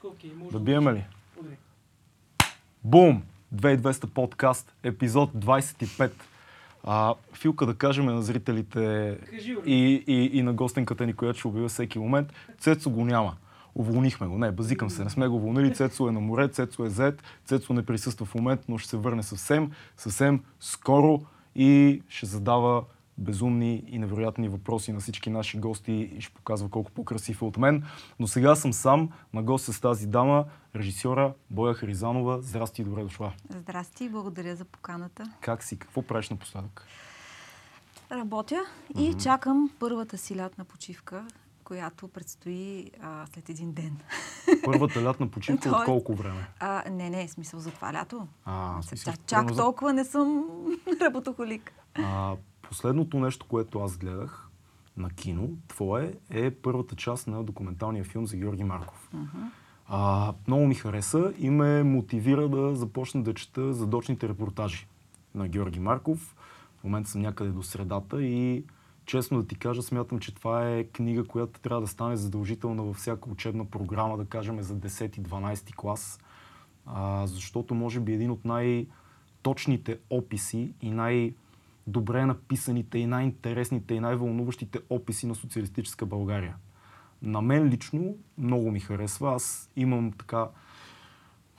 Всичко окей. Може Да биеме ли? Удари. Бум! 2200 подкаст, епизод 25. А, Филка да кажем на зрителите Кажи, и, и, и на гостенката ни, която ще убива всеки момент. Цецо го няма. Уволнихме го. Не, базикам се. Не сме го уволнили. Цецо е на море, Цецо е зет. Цецо не присъства в момента, но ще се върне съвсем, съвсем скоро и ще задава безумни и невероятни въпроси на всички наши гости и ще показва колко по-красив е от мен. Но сега съм сам на гост с тази дама, режисьора Боя Харизанова. Здрасти и добре дошла. Здрасти, благодаря за поканата. Как си? Какво правиш напоследък? Работя и чакам първата си лятна почивка, която предстои а, след един ден. Първата лятна почивка от колко време? А, не, не, смисъл за това лято. А, Чак, смисъл, чак за- толкова не съм работохолик. А, последното нещо, което аз гледах на кино, твое, е първата част на документалния филм за Георги Марков. А, много ми хареса и ме мотивира да започна да чета задочните репортажи на Георги Марков. В момента съм някъде до средата и честно да ти кажа, смятам, че това е книга, която трябва да стане задължителна във всяка учебна програма, да кажем за 10-12 клас, а, защото може би един от най-точните описи и най-добре написаните и най-интересните и най-вълнуващите описи на социалистическа България. На мен лично много ми харесва. Аз имам така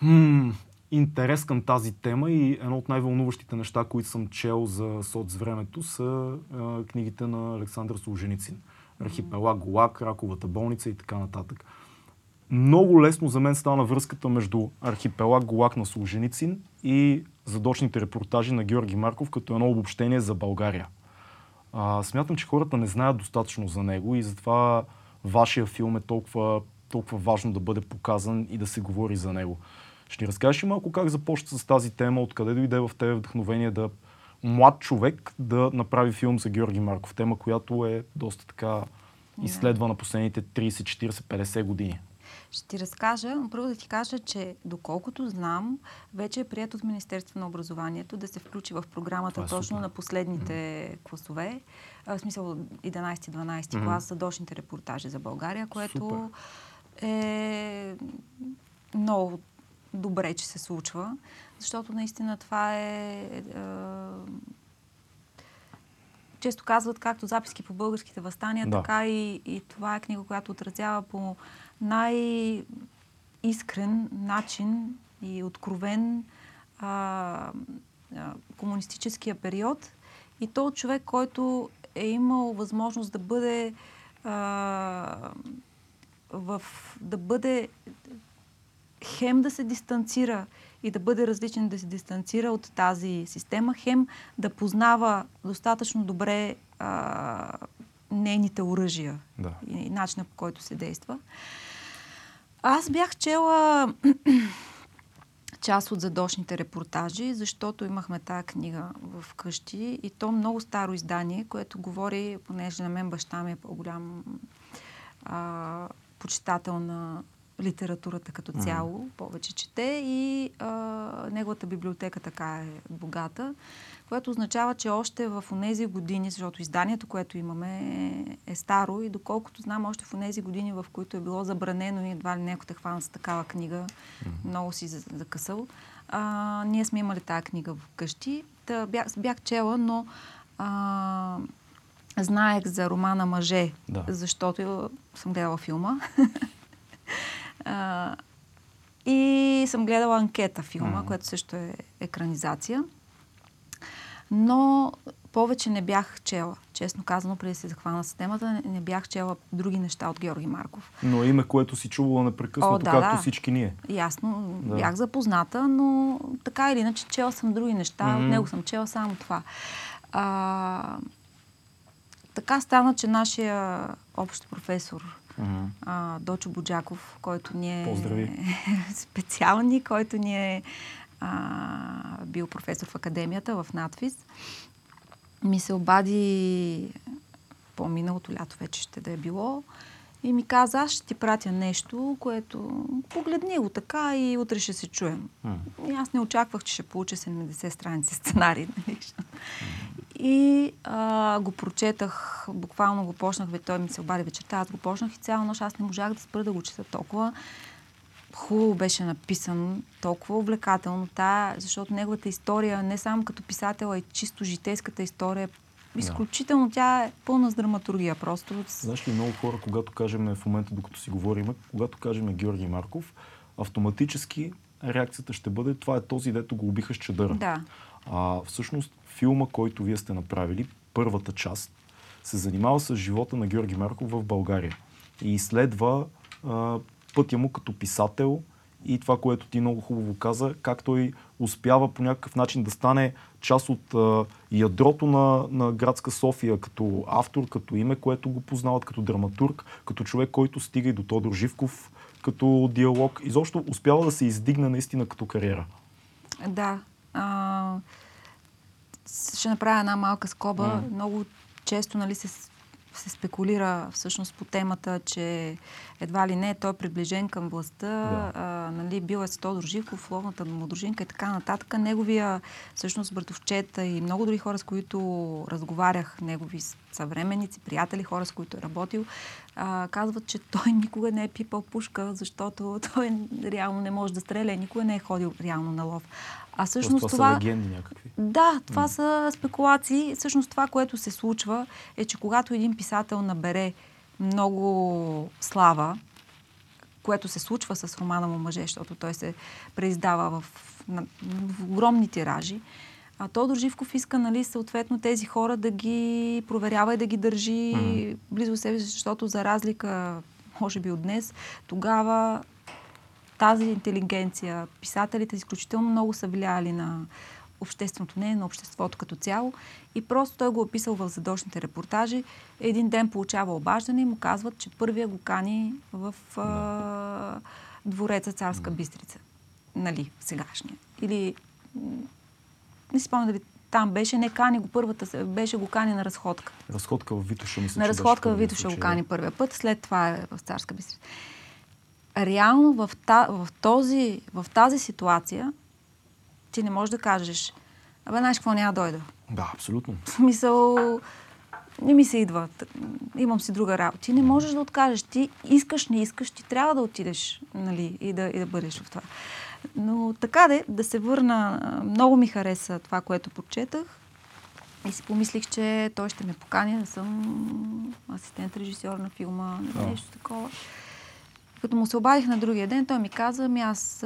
м- интерес към тази тема и едно от най-вълнуващите неща, които съм чел за соцвремето са а, книгите на Александър Солженицин. Архипелаг, Голак, Раковата болница и така нататък. Много лесно за мен стана връзката между Архипелаг, Голак на Солженицин и задочните репортажи на Георги Марков като едно обобщение за България. А, смятам, че хората не знаят достатъчно за него и затова вашия филм е толкова, толкова важно да бъде показан и да се говори за него. Ще ни разкажеш ли малко как започна с тази тема, откъде дойде в тебе вдъхновение да млад човек да направи филм за Георги Марков? Тема, която е доста така изследвана последните 30, 40, 50 години. Ще ти разкажа, първо да ти кажа, че доколкото знам, вече е прият от Министерство на образованието да се включи в програмата Това е точно супер. на последните класове, а, в смисъл 11-12 Мгм. клас, задочните репортажи за България, което Супер. е много добре, че се случва, защото наистина това е... е често казват както записки по българските възстания, Да. така и, и това е книга, която отразява по най-искрен начин и откровен а, а, комунистическия период. И то човек, който е имал възможност да бъде а, в, да бъде хем да се дистанцира и да бъде различен, да се дистанцира от тази система, хем да познава достатъчно добре а, нейните оръжия Да. и начина по който се действа. Аз бях чела част от задочните репортажи, защото имахме тази книга в къщи и то много старо издание, което говори, понеже на мен баща ми е по-голям а, почитател на литературата като цяло, повече чете и а, неговата библиотека така е богата, което означава, че още в онези години, защото изданието, което имаме е, е старо и доколкото знам, още в онези години, в които е било забранено и едва ли някой те хвана с такава книга, много си за- закъсал, а, ние сме имали тази книга в къщи. Та бях, бях чела, но а, знаех за романа Мъже, Да. защото съм гледала филма. А, и съм гледала анкета филма, Мгм. което също е екранизация. Но повече не бях чела. Честно казано, преди да се захвана с темата, не, не бях чела други неща от Георги Марков. Но име, което си чувала непрекъснато, О, да, както да. всички ние. Ясно, Да. бях запозната, но така или иначе чела съм други неща. Мгм. От него съм чела само това. А, така стана, че нашия общ професор Мгм. а, Дочо Боджаков, който ни е Поздрави. специални, който ни е а, бил професор в академията в надфис, ми се обади по-миналото лято вече ще да е било и ми каза, аз ще ти пратя нещо, което погледни го така и утре ще се чуем. М. И аз не очаквах, че ще получа 70 страници сценарий. Нали? И а, го прочетах, буквално го почнах, бе, той ми се обади вечерта, аз го почнах и цяла нощ аз не можах да спра да го чета толкова. хубаво беше написан, толкова увлекателно, та, защото неговата история, не само като писател, а и чисто житейската история, изключително да. тя е пълна с драматургия просто. Знаеш ли, много хора, когато кажем в момента, докато си говорим, когато кажем Георги Марков, автоматически реакцията ще бъде това е този, дето го убиха с чадъра. Да. А, всъщност филма, който вие сте направили, първата част, се занимава с живота на Георги Марков в България. И изследва а, пътя му като писател и това, което ти много хубаво каза, как той успява по някакъв начин да стане част от а, ядрото на, на градска София, като автор, като име, което го познават, като драматург, като човек, който стига и до Тодор Живков, като диалог. Изобщо успява да се издигне наистина като кариера. Да. А, ще направя една малка скоба. Mm. Много често нали, се се спекулира всъщност по темата, че едва ли не той е приближен към властта, да. а, нали, бил е с Тодор Живков, ловната му дружинка и така нататък. Неговия всъщност братовчет и много други хора, с които разговарях, негови съвременници, приятели, хора, с които е работил, а, казват, че той никога не е пипал пушка, защото той реално не може да стреля, никога не е ходил реално на лов. А всъщност това, това... са легенди някакви. Да, това mm. са спекулации. Всъщност това, което се случва, е, че когато един писател набере много слава, което се случва с романа му мъже, защото той се преиздава в, на, в огромни тиражи, а Тодор Живков иска, нали, съответно тези хора да ги проверява и да ги държи mm. близо себе си, защото за разлика, може би от днес, тогава тази интелигенция, писателите изключително много са влияли на общественото не, на обществото като цяло. И просто той го е описал в задочните репортажи. Един ден получава обаждане и му казват, че първия го кани в а, двореца Царска Бистрица. Нали, сегашния. Или не си спомня дали там беше, не кани го първата, беше го кани на разходка. Разходка в Витоша, мисля, На разходка в Витоша го кани първия път, след това е в Царска Бистрица реално в, та, в, този, в тази ситуация ти не можеш да кажеш, абе, знаеш какво, няма да дойда. Да, абсолютно. В смисъл, не ми се идва, имам си друга работа. Ти не можеш да откажеш. Ти искаш, не искаш, ти трябва да отидеш нали, и, да, и да бъдеш в това. Но така де, да се върна, много ми хареса това, което прочетах. И си помислих, че той ще ме покани да съм асистент-режисьор на филма, нещо такова. Като му се обадих на другия ден, той ми каза, ми аз,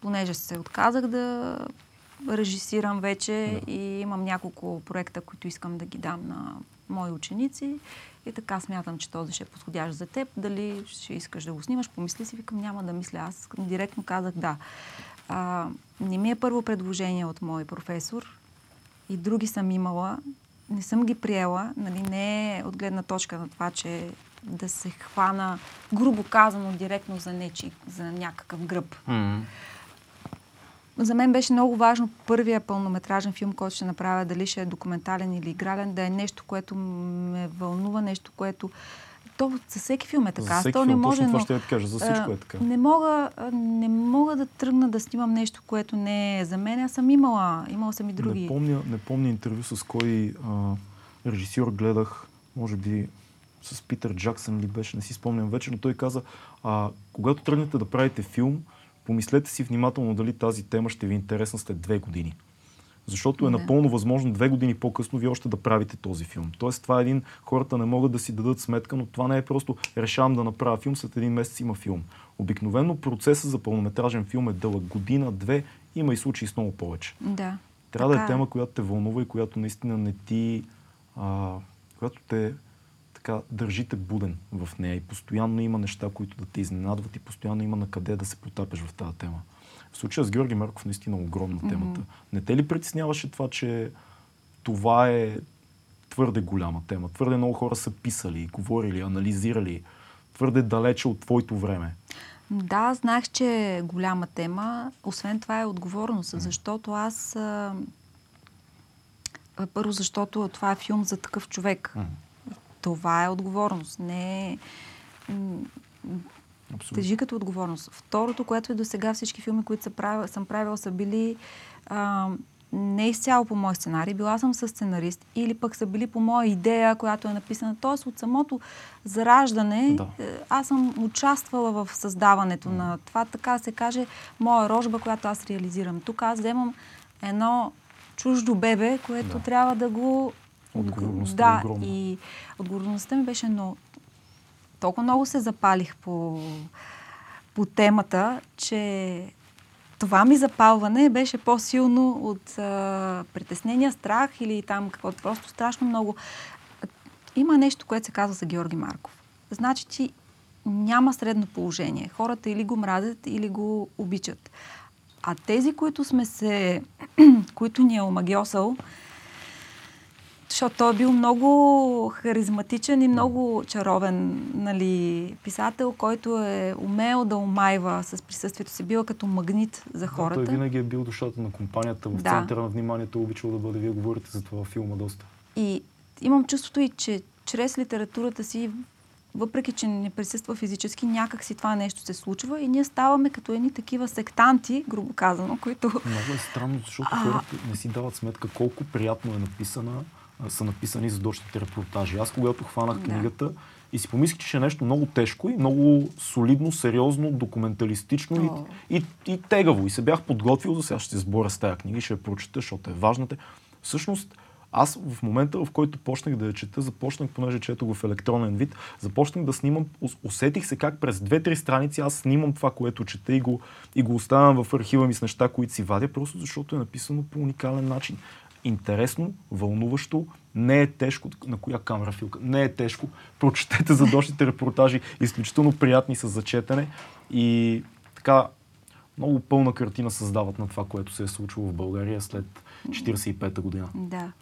понеже се отказах да режисирам вече да. и имам няколко проекта, които искам да ги дам на мои ученици и така смятам, че този ще е подходящ за теб. Дали ще искаш да го снимаш? Помисли си, викам, няма да мисля. Аз директно казах да. А, не ми е първо предложение от мой професор и други съм имала. Не съм ги приела, нали, не е от гледна точка на това, че да се хвана, грубо казано, директно за нечи, за някакъв гръб. Mm-hmm. За мен беше много важно първия пълнометражен филм, който ще направя, дали ще е документален или игрален, да е нещо, което ме вълнува, нещо, което то за всеки филм е така. За то не може, но, ще я кажа, за всичко е така. Не мога, не мога да тръгна да снимам нещо, което не е за мен. Аз съм имала, имала съм и други. Не помня, не помня интервю с кой а, режисьор гледах, може би с Питър Джаксън ли беше, не си спомням вече, но той каза, а, когато тръгнете да правите филм, помислете си внимателно дали тази тема ще ви е интересна след две години. Защото е не. напълно възможно две години по-късно ви още да правите този филм. Тоест това е един, хората не могат да си дадат сметка, но това не е просто решавам да направя филм, след един месец има филм. Обикновено процесът за пълнометражен филм е дълъг година, две, има и случаи с много повече. Да. Трябва така да е тема, която те вълнува и която наистина не ти, а, която те така държите буден в нея и постоянно има неща, които да те изненадват и постоянно има на къде да се потапеш в тази тема. В случая с Георги Марков наистина огромна темата. Mm-hmm. Не те ли притесняваше това, че това е твърде голяма тема? Твърде много хора са писали, говорили, анализирали, твърде далече от твоето време. Да, знах, че е голяма тема. Освен това е отговорност, mm. защото аз... Първо, защото това е филм за такъв човек. Mm това е отговорност. Не е... Тежи като отговорност. Второто, което е до сега всички филми, които са правил, съм правила, са били а, не изцяло по мой сценарий, била съм със сценарист или пък са били по моя идея, която е написана. Тоест от самото зараждане Да. е, аз съм участвала в създаването на това, така се каже, моя рожба, която аз реализирам. Тук аз вземам едно чуждо бебе, което Да. трябва да го... Отговорността да, е огромна. и отговорността ми беше много... Толкова много се запалих по, по темата, че това ми запалване беше по-силно от а, притеснения, страх или там каквото. Просто страшно много. Има нещо, което се казва за Георги Марков. Значи ти няма средно положение. Хората или го мразят, или го обичат. А тези, които сме се... които ни е омагиосал, защото той е бил много харизматичен и много чаровен нали, писател, който е умел да омайва с присъствието си, бил като магнит за Да, хората. той винаги е бил душата на компанията, в Да. центъра на вниманието, обичал да бъде. Вие говорите за това във филма доста. И имам чувството и, че чрез литературата си, въпреки че не присъства физически, някак си това нещо се случва и ние ставаме като едни такива сектанти, грубо казано, които... Много е странно, защото хората не си дават сметка колко приятно е написана, са написани задочните репортажи. Аз когато хванах книгата и си помислих, че ще е нещо много тежко и много солидно, сериозно, документалистично и, и, и тегаво. И се бях подготвил за сега ще се сборя с тази книга и ще я прочета, защото е важна. Всъщност, аз в момента, в който почнах да я чета, започнах, понеже чето го в електронен вид, започнах да снимам, ус- усетих се как през две-три страници аз снимам това, което чета и го, и го оставям в архива ми с неща, които си вадя, просто защото е написано по уникален начин. Интересно, вълнуващо, не е тежко. На коя камера филка? Не е тежко. Прочетете задочните репортажи, изключително приятни с зачетене и така много пълна картина създават на това, което се е случило в България след 45-та година. Да.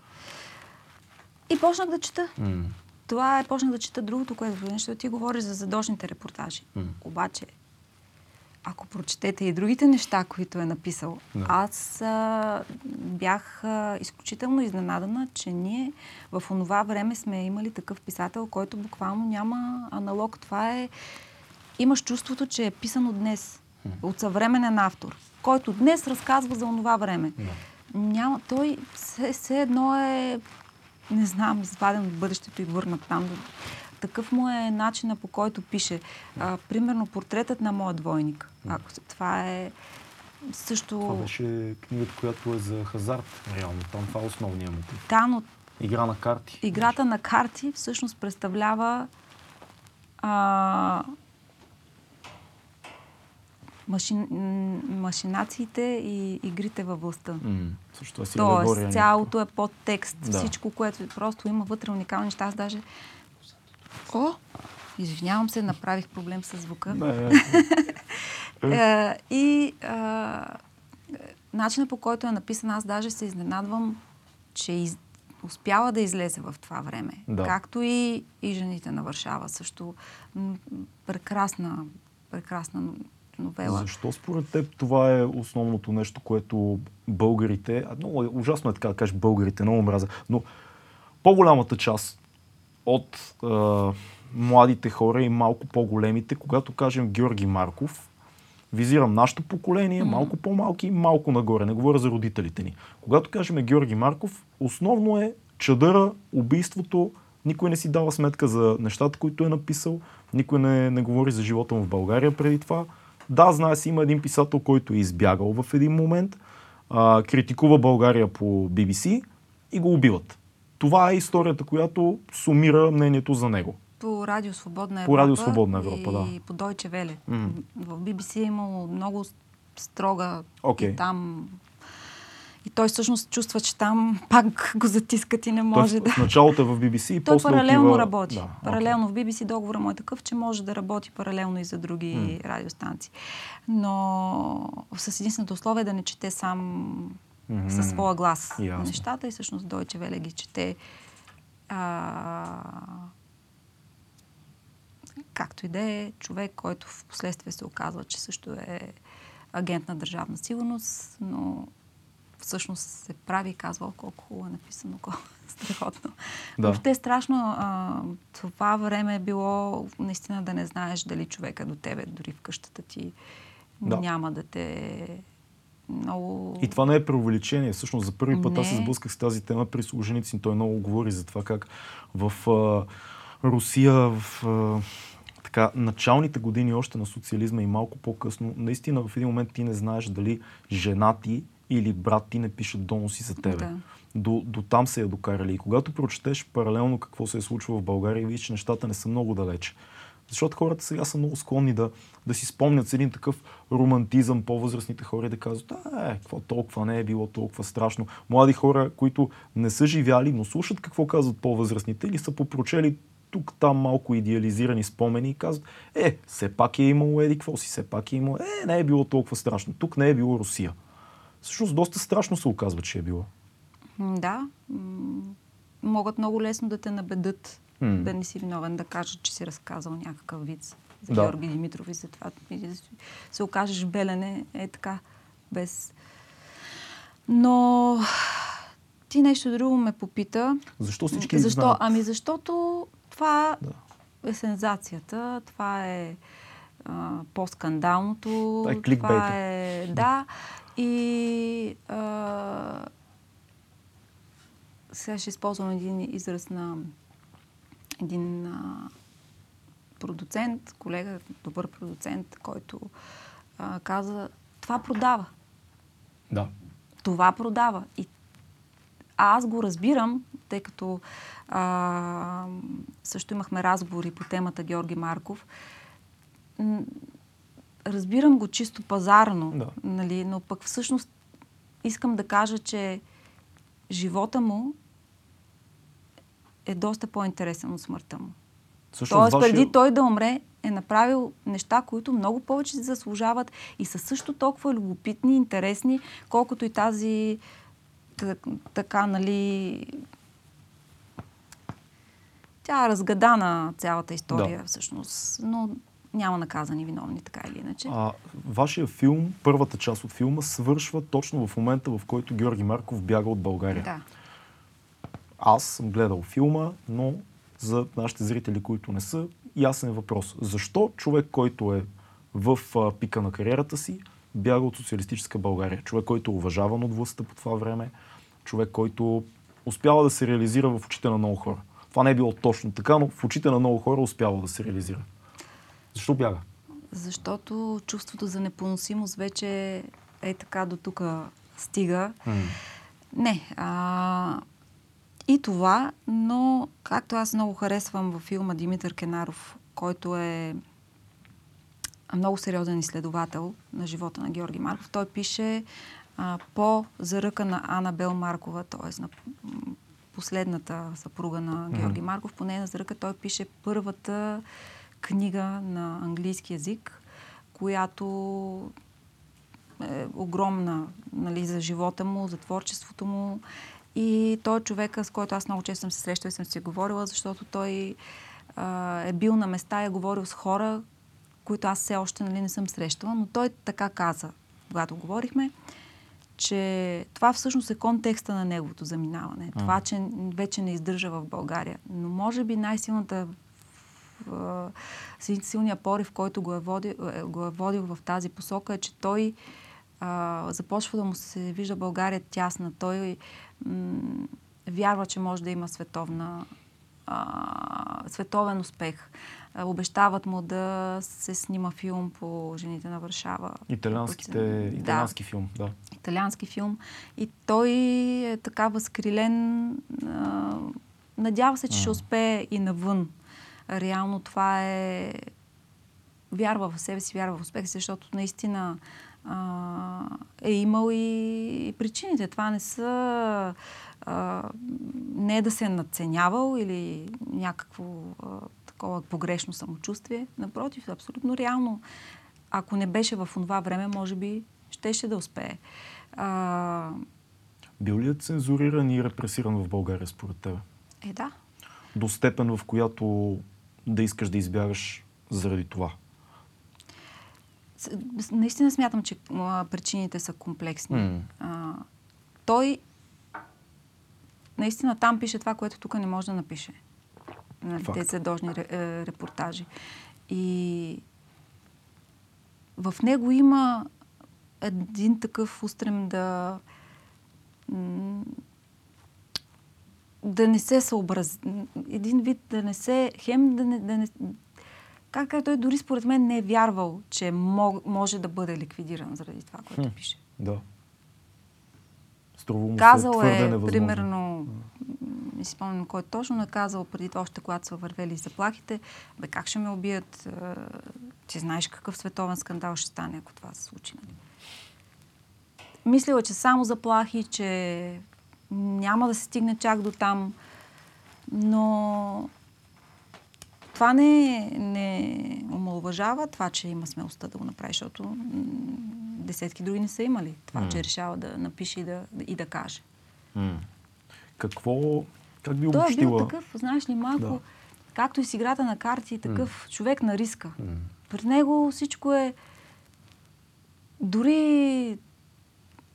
И почнах да чета. М. Това е, почнах да чета другото, което нещо ти говориш за задочните репортажи. М. Обаче, ако прочетете и другите неща, които е написал, Да. аз а, бях а, изключително изненадана, че ние в онова време сме имали такъв писател, който буквално няма аналог. Това е... Имаш чувството, че е писано днес от съвременен автор, който днес разказва за онова време. Да. Няма, той все, все едно е, не знам, изваден от бъдещето и върнат там. Такъв му е начина по който пише. А, примерно портретът на моя двойник. Ако това е също... Това беше книгата, която е за хазарт, реално. Там това е основният мотив. Да, но Игра на карти. играта на карти всъщност представлява а, машин, машинациите и игрите във властта. М. Също алегория Тоест, цялото е под текст. Да. Да. Всичко, което просто има вътре уникални неща. Аз даже... О! Извинявам се, направих проблем с звука. Не, Е, и а, начинът по който е написан, аз даже се изненадвам, че из, успяла да излезе в това време. Да. Както и, и жените на Варшава също. М, Прекрасна, прекрасна новела. Защо според теб това е основното нещо, което българите, много е, ужасно е така да кажеш българите, много мраза, но по-голямата част от е, младите хора и малко по-големите, когато кажем Георги Марков, визирам нашето поколение, малко по-малки малко нагоре. Не говоря за родителите ни. Когато кажем Георги Марков, основно е чадъра, убийството, никой не си дава сметка за нещата, които е написал, никой не, не говори за живота му в България преди това. Да, знае си, има един писател, който е избягал в един момент, а, критикува България по BBC и го убиват. Това е историята, която сумира мнението за него. По Радио Свободна Европа. По Радио Свободна Европа, и да. по Welle. Мгм. В BBC е имало много строга Окей. и там... И той всъщност чувства, че там пак го затискат и не може Той да... в, началото е в BBC и Той после паралелно отива... работи. Да, паралелно в BBC договора му е такъв, че може да работи паралелно и за други М. радиостанции. Но с единственото условие да не чете сам Мгм. със своя глас Ясно. нещата и всъщност Deutsche Welle ги чете а, както и да е човек, който в последствие се оказва, че също е агент на държавна сигурност, но всъщност се прави и казва, «О, колко хубаво е написано, колко страхотно. Да. Въобще е страшно. А, това време е било наистина да не знаеш дали човека до тебе, дори в къщата ти, Да. няма да те много... И това не е преувеличение. Всъщност за първи път Не. аз се сблъсках с тази тема при служеници. Той много говори за това как в а, Русия, в а, така, началните години още на социализма и малко по-късно, наистина в един момент ти не знаеш дали жена ти или брат ти не пишат доноси за тебе. Да. До, до там се я докарали. И когато прочетеш паралелно какво се е случвало в България, видиш, че нещата не са много далече. Защото хората сега са много склонни да, да си спомнят с един такъв романтизъм по-възрастните хора и да казват, а, е, какво толкова не е било толкова страшно. Млади хора, които не са живяли, но слушат какво казват по-възрастните или са попрочели тук там малко идеализирани спомени и казват, е, все пак е имало еди, какво си, все пак е имало, е, не е било толкова страшно. Тук не е било Русия. Всъщност доста страшно се оказва, че е било. Да. Могат много лесно да те набедат, М. да не си виновен, да кажат, че си разказал някакъв вид за Да. Георги Димитров и след това се окажеш белене, е така, без... Но ти нещо друго ме попита. Защо всички Защо? знаят? Ами защото това Да. е сензацията, това е а, по-скандалното. Това е кликбейта. Това е, да. И а, сега ще използвам един израз на един а, продуцент, колега, добър продуцент, който а, каза, това продава. Да. Това продава. И аз го разбирам, тъй като а, също имахме разговори по темата Георги Марков. Разбирам го чисто пазарно, Да. нали, но пък всъщност искам да кажа, че живота му е доста по-интересен от смъртта му. Всъщност, Тоест, вашия- преди той да умре, е направил неща, които много повече си заслужават и са също толкова любопитни, интересни, колкото и тази так- така, нали... Тя е разгадана цялата история, Да. всъщност, но няма наказани виновни, така или иначе. А, вашия филм, първата част от филма, свършва точно в момента, в който Георги Марков бяга от България. Да. Аз съм гледал филма, но за нашите зрители, които не са, ясен въпрос. Защо човек, който е в пика на кариерата си, бяга от социалистическа България? Човек, който е уважаван от властта по това време, човек, който успява да се реализира в очите на много хора. Това не е било точно така, но в очите на много хора успява да се реализира. Защо бяга? Защото чувството за непоносимост вече е така до тук стига. Не. А, и това, но както аз много харесвам във филма Димитър Кенаров, който е много сериозен изследовател на живота на Георги Марков, той пише а, по заръка на Ана Бел Маркова, т.е. на последната съпруга на Георги Марков, по нейна заръка той пише първата книга на английски язик, която е огромна нали, за живота му, за творчеството му. И той е човека, с който аз много често съм се срещала и съм си говорила, защото той а, е бил на места и е говорил с хора, които аз все още нали, не съм срещала, но той така каза, когато говорихме, че това всъщност е контекста на неговото заминаване. А. Това, че вече не издържа в България. Но може би най-силната в, а, силния порив, който го е, водил, е, го е водил в тази посока е, че той а, започва да му се вижда България тясна. Той м- вярва, че може да има световна, а, световен успех. А, обещават му да се снима филм по жените на Варшава. Италианските, Да. италиански филм, да. италиански филм. И той е така възкрилен. А, надява се, че ще успее и навън. Реално това е... Вярва в себе си, вярва в успех, защото наистина а, е имал и, причините. Това не са... А, не е да се е надценявал или някакво а, такова погрешно самочувствие. Напротив, абсолютно реално. Ако не беше в това време, може би щеше да успее. А, Бил ли е цензуриран и репресиран в България, според тебе? е, да. До степен, в която да искаш да избягаш заради това. Наистина смятам, че а, причините са комплексни. М. А, той наистина там пише това, което тук не може да напише. Нали, тези задължни е, репортажи. И в него има един такъв устрем да да не се съобрази. Един вид да не се... Хем да не... Да не как, как той дори според мен не е вярвал, че може да бъде ликвидиран заради това, което хм, пише. Да. Струва му Казал се твърде е, невъзможно. примерно, не си спомням кой точно е казал преди това, още когато са вървели заплахите, бе как ще ме убият, ти знаеш какъв световен скандал ще стане, ако това се случи. Нали? Мислила, че само заплахи, че няма да се стигне чак до там, но това не, не омалуважава това, че има смелостта да го направи, защото десетки други не са имали това, mm. че решава да напише и да, и да каже. Mm. Какво, как би обобщила? Той е бил такъв, знаеш ли, малко, да. както и с играта на карти, такъв mm. човек на риска. Mm. При него всичко е дори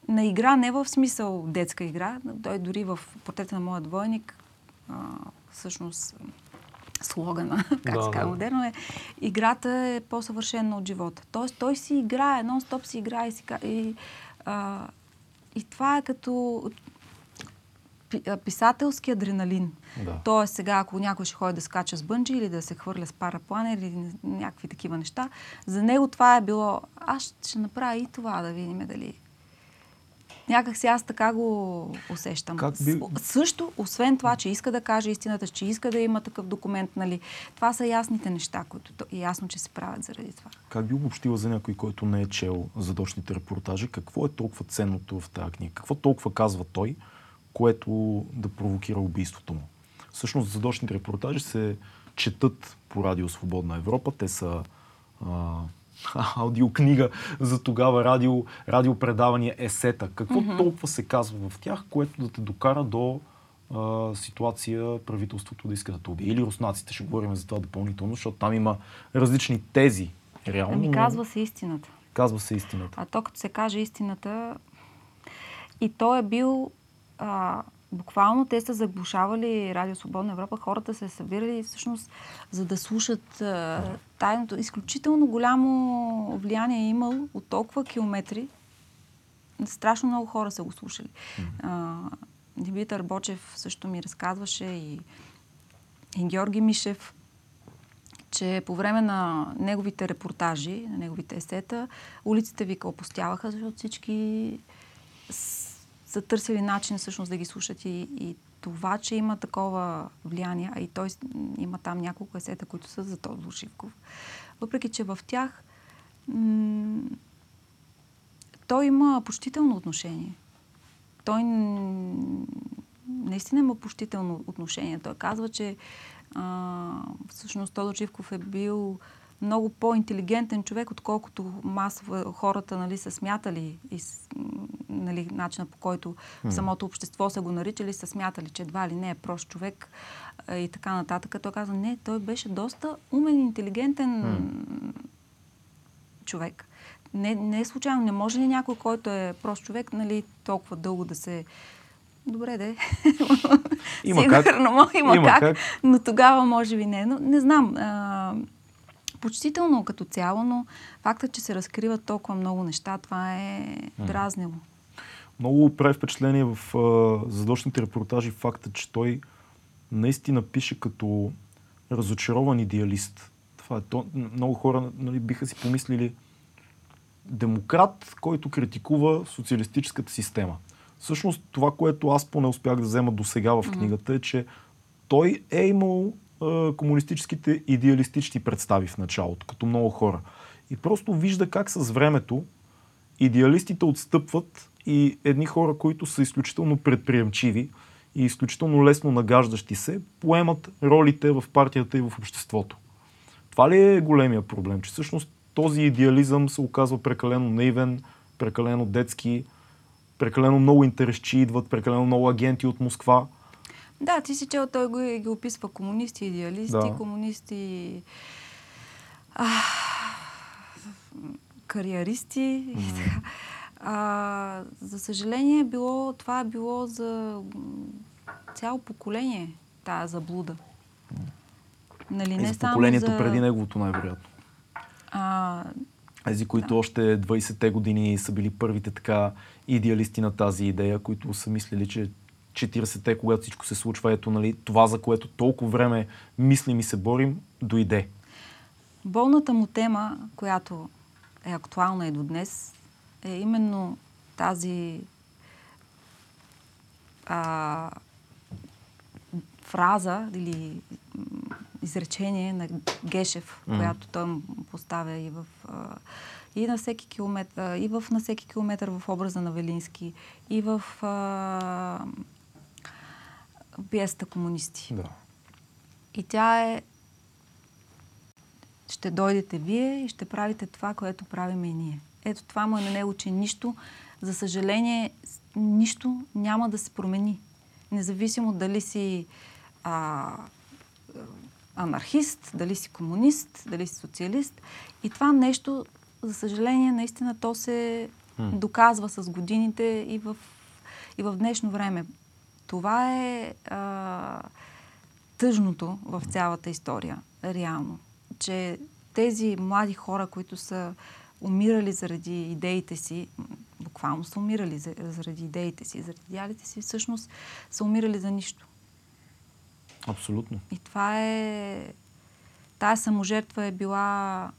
на игра, не в смисъл детска игра, той дори в портрета на моят двойник, а, всъщност слогана, как да, се казва модерно е, играта е по-съвършена от живота. Тоест той си играе, нон-стоп си играе и, си, и, а, и това е като писателски адреналин. Да. Тоест сега, ако някой ще ходи да скача с бънджи или да се хвърля с парапланер или някакви такива неща, за него това е било, аз ще направя и това да видим дали Някак си аз така го усещам. Как би... Също, освен това, че иска да каже истината, че иска да има такъв документ, нали, това са ясните неща, които е ясно, че се правят заради това. Как би обобщила за някой, който не е чел задочните репортажи, какво е толкова ценното в тази книга? Какво толкова казва той, което да провокира убийството му? Всъщност задочните репортажи се четат по Радио Свободна Европа. Те са а, аудиокнига за тогава, радио, радиопредавания, есета. Какво mm-hmm. толкова се казва в тях, което да те докара до а, ситуация правителството да иска да те убие? Или руснаците, ще говорим за това допълнително, защото там има различни тези. Реално, ами казва се истината. Казва се истината. А то като се каже истината, и то е бил а, буквално те са заглушавали Радио Свободна Европа, хората се събирали всъщност за да слушат а, тайното. Изключително голямо влияние е имал от толкова километри. Страшно много хора са го слушали. Mm-hmm. Димитър Бочев също ми разказваше и, и Георги Мишев, че по време на неговите репортажи, на неговите есета, улиците ви опустяваха, защото всички са търсили начин всъщност да ги слушат и, и това, че има такова влияние, а и той има там няколко есета, които са за Тодор Живков. Въпреки, че в тях м- той има почтително отношение. Той наистина има почтително отношение. Той казва, че а, всъщност Тодор Живков е бил много по-интелигентен човек, отколкото масово хората нали, са смятали и нали, начина по който в самото общество са го наричали, са смятали, че едва ли не е прост човек и така нататък. Той каза, не, той беше доста умен, интелигентен mm. човек. Не, не е случайно. Не може ли някой, който е прост човек, нали, толкова дълго да се Добре, де. Има Сигурно, как. Има, има как, как, но тогава може би не. Но не знам. А, почтително като цяло, но фактът, че се разкриват толкова много неща, това е дразнило. Много прави впечатление в а, задочните репортажи факта, че той наистина пише като разочарован идеалист. Това е то. Много хора нали, биха си помислили демократ, който критикува социалистическата система. Всъщност това, което аз поне успях да взема до сега в книгата е, че той е имал комунистическите идеалистични представи в началото, като много хора. И просто вижда как с времето идеалистите отстъпват и едни хора, които са изключително предприемчиви и изключително лесно нагаждащи се, поемат ролите в партията и в обществото. Това ли е големия проблем? Че всъщност този идеализъм се оказва прекалено наивен, прекалено детски, прекалено много интересчи идват, прекалено много агенти от Москва – да, ти си чел, той го, ги описва комунисти, идеалисти, да. комунисти, а, кариеристи mm-hmm. А, за съжаление, било, това е било за цяло поколение, тази заблуда. Нали, не за поколението за... преди неговото най-вероятно. А, Тези, които да. още 20-те години са били първите така идеалисти на тази идея, които са мислили, че 40-те, когато всичко се случва, ето нали, това, за което толкова време мислим и се борим, дойде. Болната му тема, която е актуална и до днес, е именно тази а, фраза или изречение на Гешев, mm. която той му поставя и в а, и на всеки километър, и в на всеки километър в образа на Велински, и в а, пиесата Комунисти. Да. И тя е ще дойдете вие и ще правите това, което правиме и ние. Ето това му е на него, че нищо, за съжаление, нищо няма да се промени. Независимо дали си а, анархист, дали си комунист, дали си социалист. И това нещо, за съжаление, наистина то се доказва с годините и в, и в днешно време. Това е а, тъжното в цялата история, реално. Че тези млади хора, които са умирали заради идеите си, буквално са умирали заради идеите си, заради идеалите си, всъщност са умирали за нищо. Абсолютно. И това е... Тая саможертва е била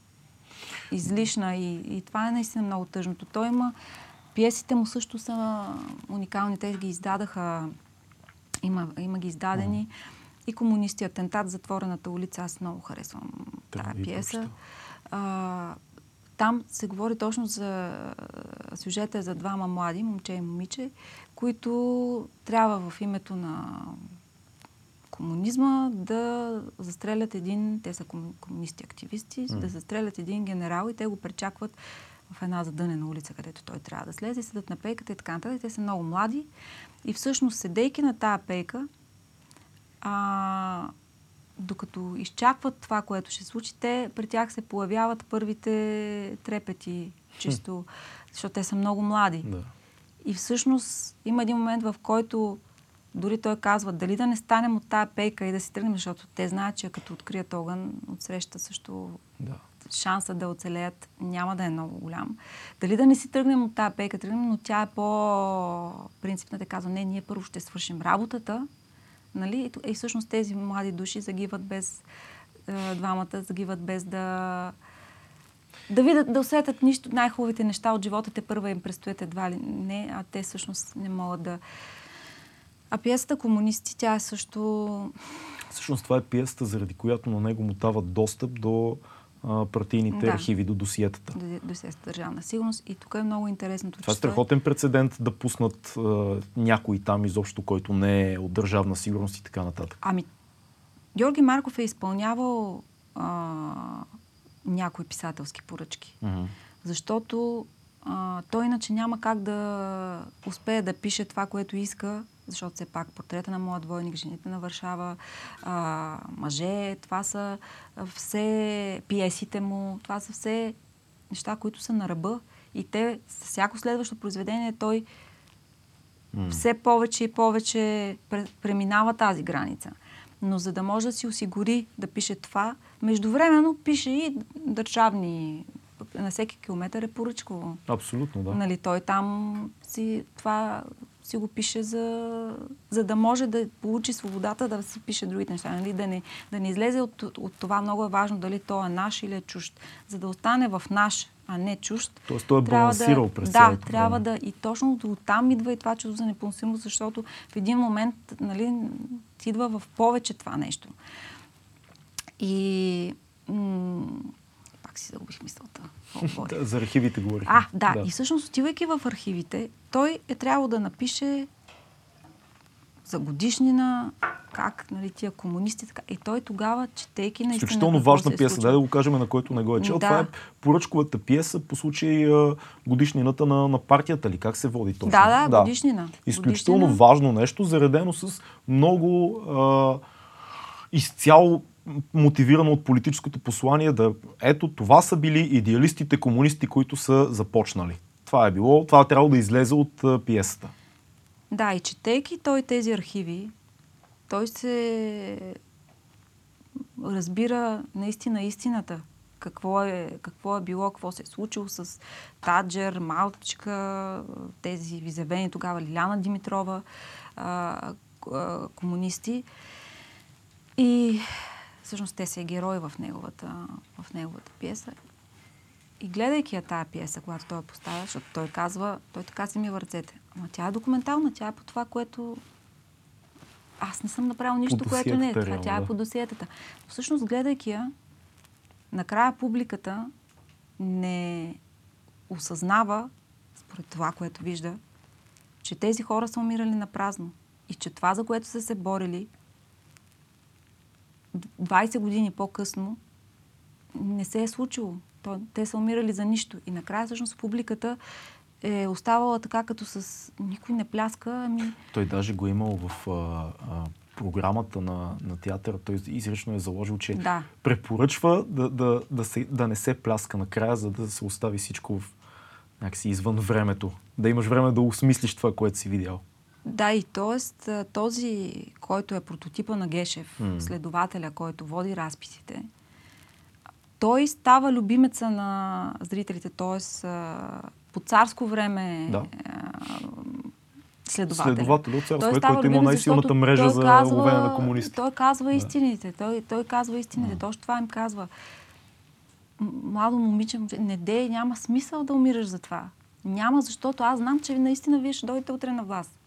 излишна и, и това е наистина много тъжното. Той има... Пиесите му също са уникални. Те ги издадаха... Има, има ги издадени. И комунисти, атентат, затворената улица. Аз много харесвам тази пиеса. А, там се говори точно за сюжета за двама млади, момче и момиче, които трябва в името на комунизма да застрелят един, те са комунисти-активисти, mm. да застрелят един генерал и те го пречакват в една задънена улица, където той трябва да слезе, седат на пейката и така нататък. Те са много млади и всъщност седейки на тая пейка, а, докато изчакват това, което ще случи, те при тях се появяват първите трепети, чисто, защото те са много млади. Да. И всъщност има един момент, в който дори той казва, дали да не станем от тая пейка и да си тръгнем, защото те знаят, че като открият огън, отсреща също да. Шанса да оцелеят няма да е много голям. Дали да не си тръгнем от тая пейка, тръгнем, но тя е по-принципна, да казва, не, ние първо ще свършим работата, нали? И, и всъщност тези млади души загиват без, е, двамата загиват без да да видят, да усетят нищо, най-хубавите неща от живота, те първа им предстоят едва ли не, а те всъщност не могат да, а пиесата Комунисти, тя е също... Всъщност това е пиесата, заради която на него му дават достъп до а, партийните да. архиви, до досиетата. До досиетата държавна сигурност. И тук е много интересно. Това е страхотен прецедент да пуснат а, някой там изобщо, който не е от държавна сигурност и така нататък. Ами, Георги Марков е изпълнявал а, някои писателски поръчки. Uh-huh. Защото а, той иначе няма как да успее да пише това, което иска, защото все пак портрета на моя двойник, жените на Варшава, а, мъже, това са все пиесите му, това са все неща, които са на ръба. И те, с всяко следващо произведение, той mm. все повече и повече преминава тази граница. Но за да може да си осигури да пише това, междувременно пише и държавни на всеки километър е поръчково. Абсолютно, да. Нали, той там си това си го пише за, за да може да получи свободата да си пише другите неща. Нали? Да, не, да не излезе от, от това много е важно дали то е наш или е чужд. За да остане в наш, а не чужд. Тоест той е балансирал да, през Да, трябва да. И точно от там идва и това чувство за непоносимост, защото в един момент нали, идва в повече това нещо. И м- пак си загубих мисълта. да, за архивите говорих. А, да. да. И всъщност, отивайки в архивите, той е трябвало да напише за годишнина, как нали, тия комунисти, така. И той тогава, четейки наистина... Изключително важна пиеса, дай да го кажем на който не го е чел. Да. Това е поръчковата пиеса по случай годишнината на, на партията ли? Как се води точно? Да, да, да. годишнина. Изключително годишнина. важно нещо, заредено с много а, изцяло мотивирано от политическото послание да ето това са били идеалистите комунисти, които са започнали. Това е било, това е трябвало да излезе от а, пиесата. Да, и четейки той тези архиви, той се разбира наистина истината. какво е, какво е било, какво се е случило с Таджер, Малтичка, тези изявени тогава Лиляна Димитрова, а, а, комунисти. И всъщност те са герои в неговата, в неговата пиеса. И гледайки я тая пиеса, когато той я поставя, защото той казва, той така си ми в ръцете. Ама тя е документална, тя е по това, което аз не съм направил нищо, което не е. Това, тя е по досиетата. Но всъщност, гледайки я, накрая публиката не осъзнава, според това, което вижда, че тези хора са умирали на празно. И че това, за което са се борили, 20 години по-късно, не се е случило. те са умирали за нищо. И накрая, всъщност, публиката е оставала така, като с никой не пляска. Ами... Той даже го е имал в а, а, програмата на, на театъра. Той изрично е заложил, че да. препоръчва да, да, да, се, да не се пляска накрая, за да се остави всичко в, някакси извън времето. Да имаш време да осмислиш това, което си видял. Да, и т.е. този, който е прототипа на Гешев, mm. следователя, който води разписите, той става любимеца на зрителите, т.е по царско време да. следовател. Следовател от царско, той който има най-силната мрежа за казва, ловене на комунисти. Той казва истините. Той, той казва истините. Да. Точно това им казва. Младо момиче, не дей, няма смисъл да умираш за това. Няма, защото аз знам, че наистина вие ще дойдете утре на власт.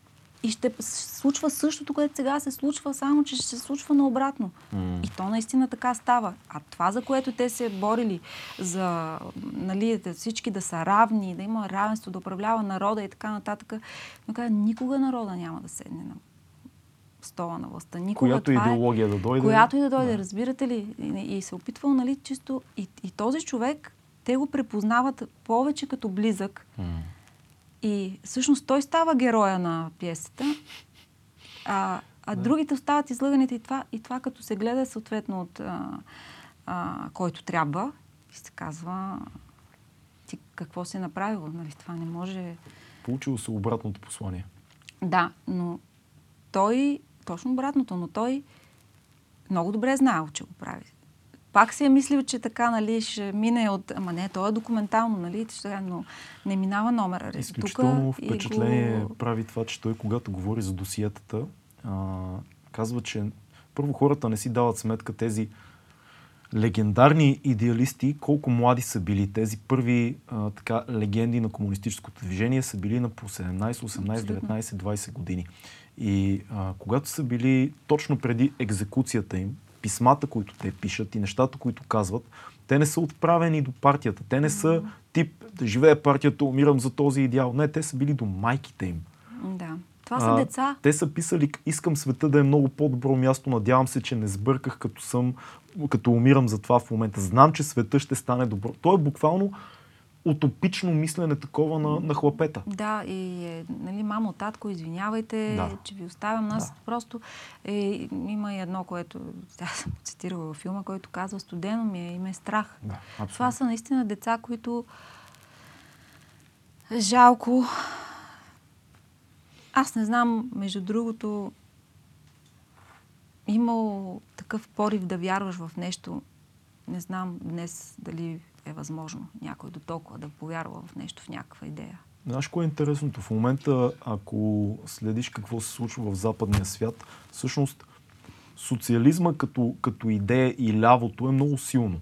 И ще се случва същото, което сега се случва, само че ще се случва наобратно. Mm. И то наистина така става. А това, за което те се борили, за нали, всички да са равни, да има равенство, да управлява народа и така нататък, но каза, никога народа няма да седне на стола на властта. Никога която това е идеология е, да дойде. Която и да дойде, да. разбирате ли? И, и се опитвал, нали, чисто... И, и този човек, те го препознават повече като близък, mm и всъщност той става героя на пиесата, а, а да. другите остават излъганите и това, и това като се гледа съответно от а, а, който трябва и се казва ти какво си направил, нали? Това не може... Получило се обратното послание. Да, но той, точно обратното, но той много добре е знаел, че го прави пак си е мислил, че така, нали, ще мине от... Ама не, то е документално, нали, но не минава номера. Изключително Тука впечатление го... прави това, че той, когато говори за досиетата, а, казва, че първо хората не си дават сметка тези легендарни идеалисти, колко млади са били. Тези първи а, така, легенди на комунистическото движение са били на по 17, 18, 19, 20 години. И а, когато са били точно преди екзекуцията им, писмата, които те пишат и нещата, които казват, те не са отправени до партията. Те не са тип да живее партията, умирам за този идеал. Не, те са били до майките им. Да. Това са а, деца. Те са писали, искам света да е много по-добро място, надявам се, че не сбърках като съм, като умирам за това в момента. Знам, че света ще стане добро. То е буквално утопично мислене такова на, на хлапета. Да, и е, нали, мамо, татко, извинявайте, да. че ви оставям нас. Да. Просто е, има и едно, което аз съм цитирала във филма, който казва студено ми е, има е страх. Да, Това са наистина деца, които жалко. Аз не знам, между другото, имал такъв порив да вярваш в нещо. Не знам днес дали е възможно някой до толкова да повярва в нещо, в някаква идея. Знаеш кое е интересното? В момента, ако следиш какво се случва в западния свят, всъщност социализма като, като идея и лявото е много силно.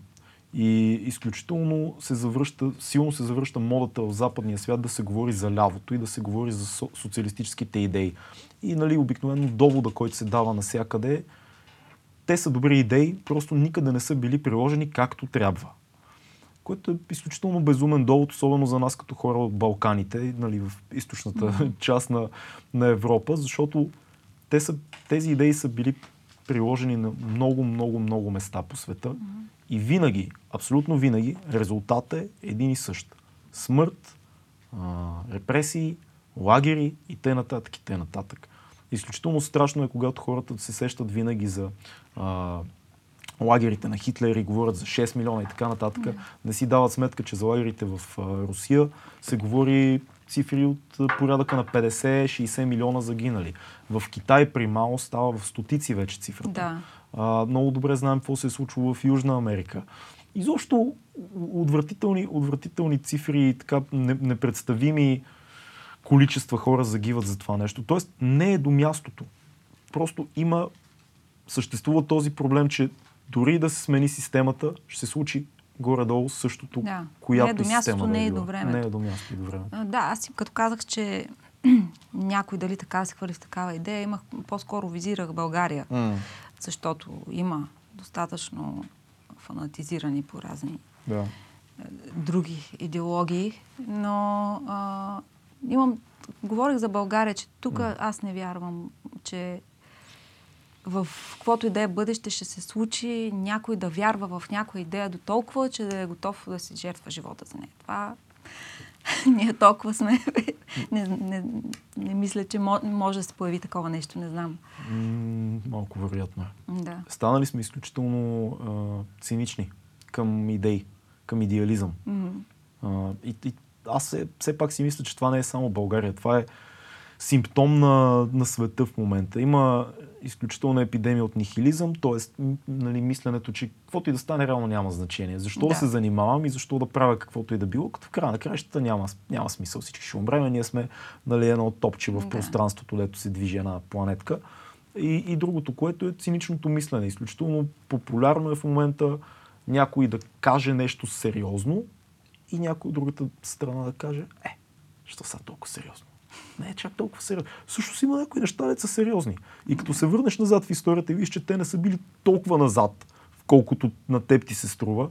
И изключително се завръща, силно се завръща модата в западния свят да се говори за лявото и да се говори за социалистическите идеи. И нали, обикновено довода, който се дава навсякъде, те са добри идеи, просто никъде не са били приложени както трябва което е изключително безумен довод, особено за нас като хора от Балканите, нали, в източната mm-hmm. част на, на Европа, защото те са, тези идеи са били приложени на много, много, много места по света mm-hmm. и винаги, абсолютно винаги, резултатът е един и същ. Смърт, а, репресии, лагери и те нататък и те нататък. Изключително страшно е, когато хората се сещат винаги за а, лагерите на Хитлер и говорят за 6 милиона и така нататък, не си дават сметка, че за лагерите в Русия се говори цифри от порядъка на 50-60 милиона загинали. В Китай при Мао става в стотици вече цифрата. Да. А, много добре знаем какво се е случило в Южна Америка. изобщо отвратителни, отвратителни цифри, така непредставими количества хора загиват за това нещо. Тоест не е до мястото. Просто има, съществува този проблем, че дори да се смени системата, ще се случи горе-долу същото, да. която не е до мястото, не е до времето. Не е до мястото и до времето. Да, аз като казах, че някой дали така се хвърли в такава идея, имах, по-скоро визирах България, mm. защото има достатъчно фанатизирани по разни да. Е, други идеологии, но а, имам, говорих за България, че тук mm. аз не вярвам, че в каквото идея бъдеще ще се случи някой да вярва в някоя идея до толкова, че да е готов да се жертва живота за нея. Това ние толкова сме. не, не, не мисля, че може да се появи такова нещо, не знам. М- малко вероятно е. Да. Станали сме изключително а, цинични към идеи, към идеализъм. Mm-hmm. А, и, и аз все, все пак си мисля, че това не е само България. Това е симптом на, на света в момента. Има изключителна епидемия от нихилизъм, т.е. Нали, мисленето, че каквото и да стане, реално няма значение. Защо да. се занимавам и защо да правя каквото и да било, като в края на краищата няма, няма смисъл. Всички ще умреме, ние сме нали, едно топче в да. пространството, дето се движи една планетка. И, и другото, което е циничното мислене. Изключително популярно е в момента някой да каже нещо сериозно и някой от другата страна да каже, е, що са толкова сериозно? Не е чак толкова сериозно. Също си има някои неща, не са сериозни. И като се върнеш назад в историята и виж, че те не са били толкова назад, колкото на теб ти се струва,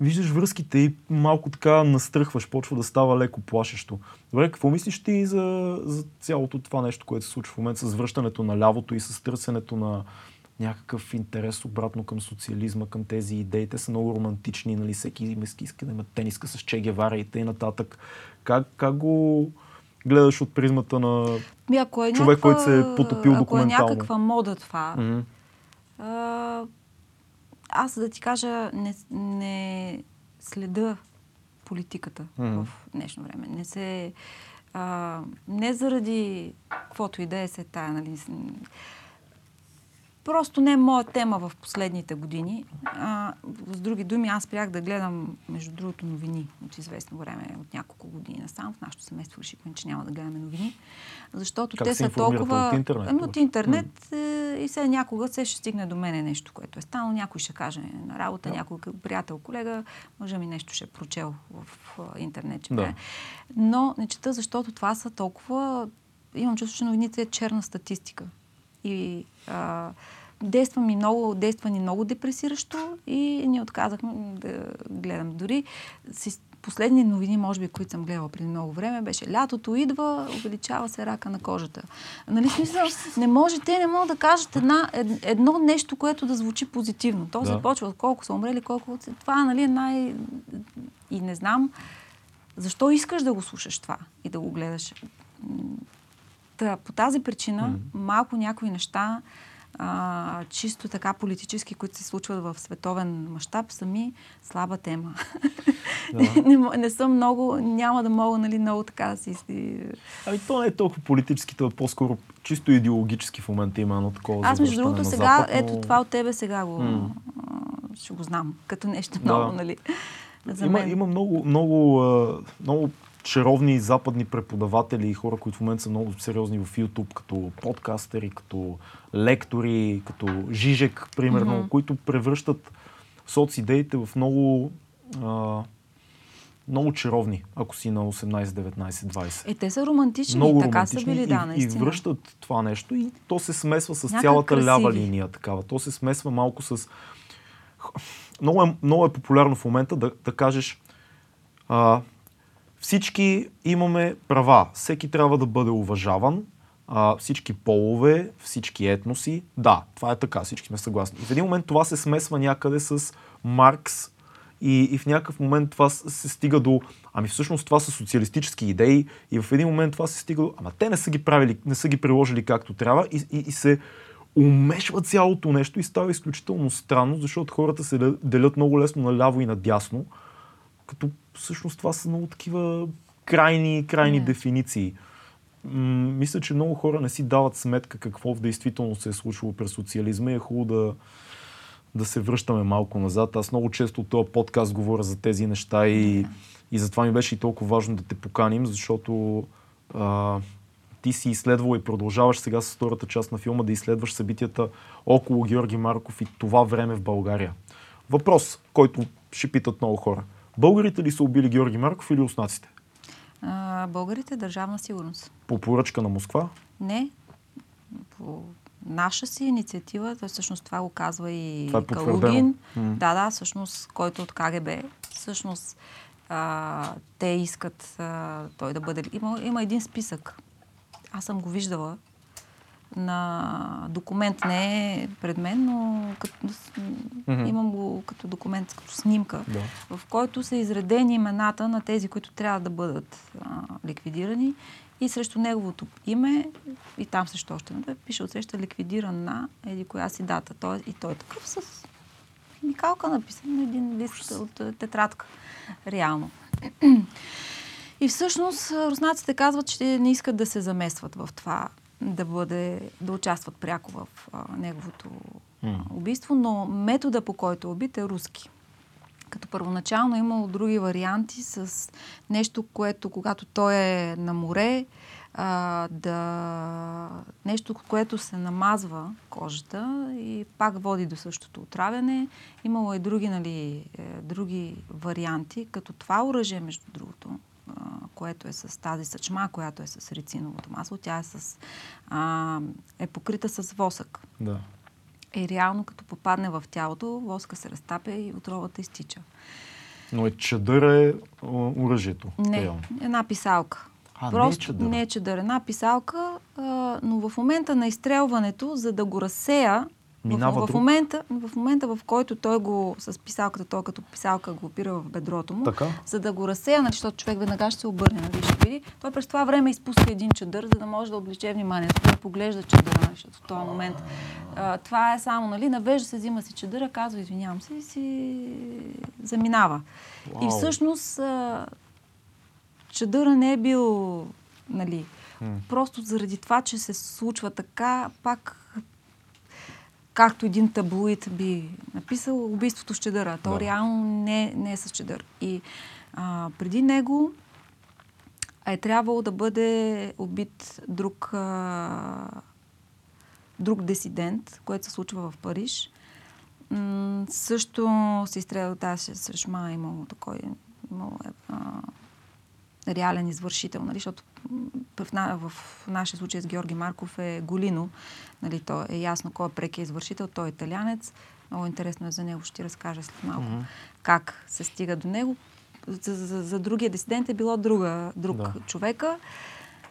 виждаш връзките и малко така настръхваш, почва да става леко плашещо. Добре, какво мислиш ти за, за цялото това нещо, което се случва в момента с връщането на лявото и с търсенето на някакъв интерес обратно към социализма, към тези идеи. Те са много романтични, нали? Всеки иска да има тениска с Че Гевара и т.н. Как, как го гледаш от призмата на Ми, ако е човек, който се е потопил ако документално. Ако е някаква мода това, mm-hmm. а, аз да ти кажа, не, не следа политиката mm-hmm. в днешно време. Не се... А, не заради каквото и да е се тая, нали, Просто не е моя тема в последните години. А, с други думи, аз спрях да гледам, между другото, новини от известно време, от няколко години насам. В нашото семейство решихме, че няма да гледаме новини. Защото как те са толкова... От интернет? Ами, от интернет mm. и сега някога се ще стигне до мене нещо, което е станало. Някой ще каже на работа, yeah. някой приятел, колега, може ми нещо ще е прочел в интернет. Че да. Но не чета, защото това са толкова... Имам чувство, че новините е черна статистика. И а, действа ми много, действа ни много депресиращо и ни отказахме да гледам. Дори си, последни новини, може би, които съм гледала преди много време, беше лятото идва, увеличава се рака на кожата. Нали смисъл, не може, те не могат да кажат една, едно нещо, което да звучи позитивно. То да. започва от колко са умрели, колко... Това нали, е най... И не знам защо искаш да го слушаш това и да го гледаш. Та, по тази причина, mm-hmm. малко някои неща а, чисто така политически, които се случват в световен мащаб, са ми слаба тема. Да. не, не съм много, няма да мога, нали, много така да си... Ами то не е толкова политически, то е по-скоро чисто идеологически в момента има едно такова Аз между другото сега, Запад, но... ето това от тебе сега го, mm. ще го знам, като нещо много, да. нали. За има, мен. има много, много, много чаровни западни преподаватели и хора, които в момента са много сериозни в YouTube, като подкастери, като лектори, като Жижек, примерно, mm-hmm. които превръщат социдеите в много а, много чаровни, ако си на 18, 19, 20. Е, те са романтични, много така романтични са били, да, наистина. И връщат това нещо и то се смесва с Някак цялата красиви. лява линия такава. То се смесва малко с... Много е, много е популярно в момента да, да кажеш а, всички имаме права. Всеки трябва да бъде уважаван. А, всички полове, всички етноси. Да, това е така, всички сме съгласни. И в един момент това се смесва някъде с Маркс и, и в някакъв момент това се стига до... Ами всъщност това са социалистически идеи и в един момент това се стига до... Ама те не са ги правили, не са ги приложили както трябва и, и, и се умешва цялото нещо и става изключително странно, защото хората се делят много лесно наляво и надясно, като всъщност това са много такива крайни, крайни yeah. дефиниции. М- мисля, че много хора не си дават сметка какво в действителност се е случило през социализма и е хубаво да, да се връщаме малко назад. Аз много често от този подкаст говоря за тези неща и, и затова ми беше и толкова важно да те поканим, защото а, ти си изследвал и продължаваш сега с втората част на филма да изследваш събитията около Георги Марков и това време в България. Въпрос, който ще питат много хора. Българите ли са убили Георги Марков или руснаците? А, българите държавна сигурност. По поръчка на Москва? Не. По наша си инициатива, той всъщност това го казва и това е Калугин. Да, да, всъщност, който от КГБ. Всъщност, а, те искат а, той да бъде... Има, има един списък. Аз съм го виждала на документ. Не е пред мен, но като, mm-hmm. имам го като документ, като снимка, да. в който са изредени имената на тези, които трябва да бъдат а, ликвидирани и срещу неговото име, и там също още не пише отсреща ликвидиран на еди коя си дата. Той, и той е такъв с химикалка написан на един лист от тетрадка. Реално. И всъщност руснаците казват, че не искат да се заместват в това да, бъде, да участват пряко в а, неговото mm. убийство, но метода по който е убит е руски. Като първоначално е имало други варианти с нещо, което когато той е на море, а, да... нещо, което се намазва кожата и пак води до същото отравяне. Имало и други, нали, е, други варианти, като това оръжие, между другото, което е с тази съчма, която е с рециновото масло. Тя е, с, а, е покрита с восък. Да. И реално, като попадне в тялото, воска се разтапя и отровата изтича. Но е чадър е оръжието. Не, реално. една писалка. А, Просто не е чадър. Не е чадър. Една писалка, а, но в момента на изстрелването, за да го разсея, Минава в, в, момента, в момента, в който той го с писалката, той като писалка го опира в бедрото му, така? за да го разсея, нали, защото човек веднага ще се обърне, нали, ще види. Той през това време изпуска един чадър, за да може да облече вниманието, да поглежда чадъра, нали, защото в този момент. А, това е само, нали, навежда се, взима си чадъра, казва, извинявам се и си заминава. Вау. И всъщност а, чадъра не е бил, нали, м просто заради това, че се случва така, пак както един таблоид би написал, убийството с чедъра. То да. реално не, не е с чедър. И а, преди него е трябвало да бъде убит друг, а, друг дисидент, което се случва в Париж. М- също се изстреля тази срещма, имало такой, имало а, реален извършител, нали, защото в, в нашия случай с Георги Марков е Голино. Нали, то е ясно кой е прекия извършител, той е италянец. Много интересно е за него, ще ти разкажа след малко mm-hmm. как се стига до него. За, за, за другия дисидент е било друга, друг да. човека.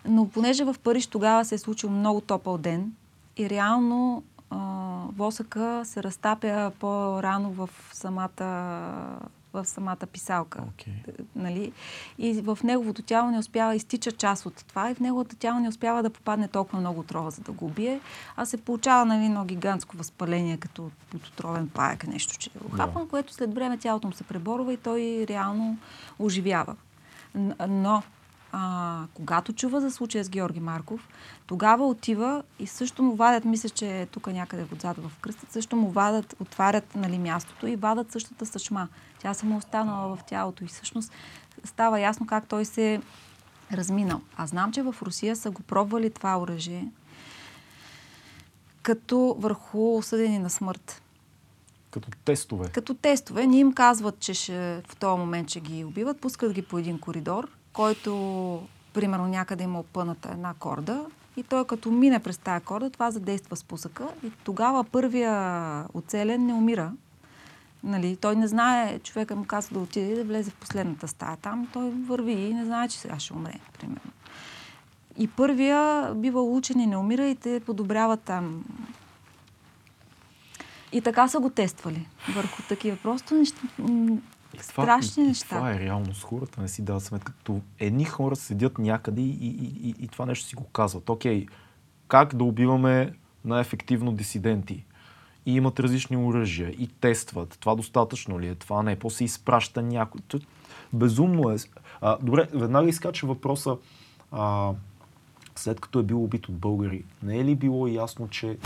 Но понеже в Париж тогава се е случил много топъл ден и реално а, восъка се разтапя по-рано в самата в самата писалка. Okay. Нали? И в неговото тяло не успява, изтича част от това и в неговото тяло не успява да попадне толкова много отрова, за да го убие, а се получава нали, едно гигантско възпаление, като от отровен паяк, нещо, че е ухапан, yeah. което след време тялото му се преборва и той реално оживява. Но а, когато чува за случая с Георги Марков, тогава отива и също му вадят, мисля, че е тук някъде отзад в кръста, също му вадят, отварят нали, мястото и вадат същата съчма. Тя се му останала в тялото и всъщност става ясно как той се е разминал. А знам, че в Русия са го пробвали това оръжие като върху осъдени на смърт. Като тестове. Като тестове. Ние им казват, че ще, в този момент ще ги убиват, пускат ги по един коридор който, примерно, някъде има опъната една корда и той като мине през тази корда, това задейства спусъка и тогава първия оцелен не умира. Нали, той не знае, човека му казва да отиде и да влезе в последната стая там, той върви и не знае, че сега ще умре, примерно. И първия бива учен и не умира и те подобряват там. И така са го тествали върху такива. Просто неща, и това, страшни и, неща. Това е реалност. Хората не си дават сметка. Като едни хора седят някъде и, и, и, и това нещо си го казват. Окей, как да убиваме най-ефективно дисиденти? И имат различни оръжия и тестват. Това достатъчно ли е? Това не е. После изпраща някой. Безумно е. А, добре, веднага изкача въпроса. А, след като е бил убит от българи, не е ли било ясно, че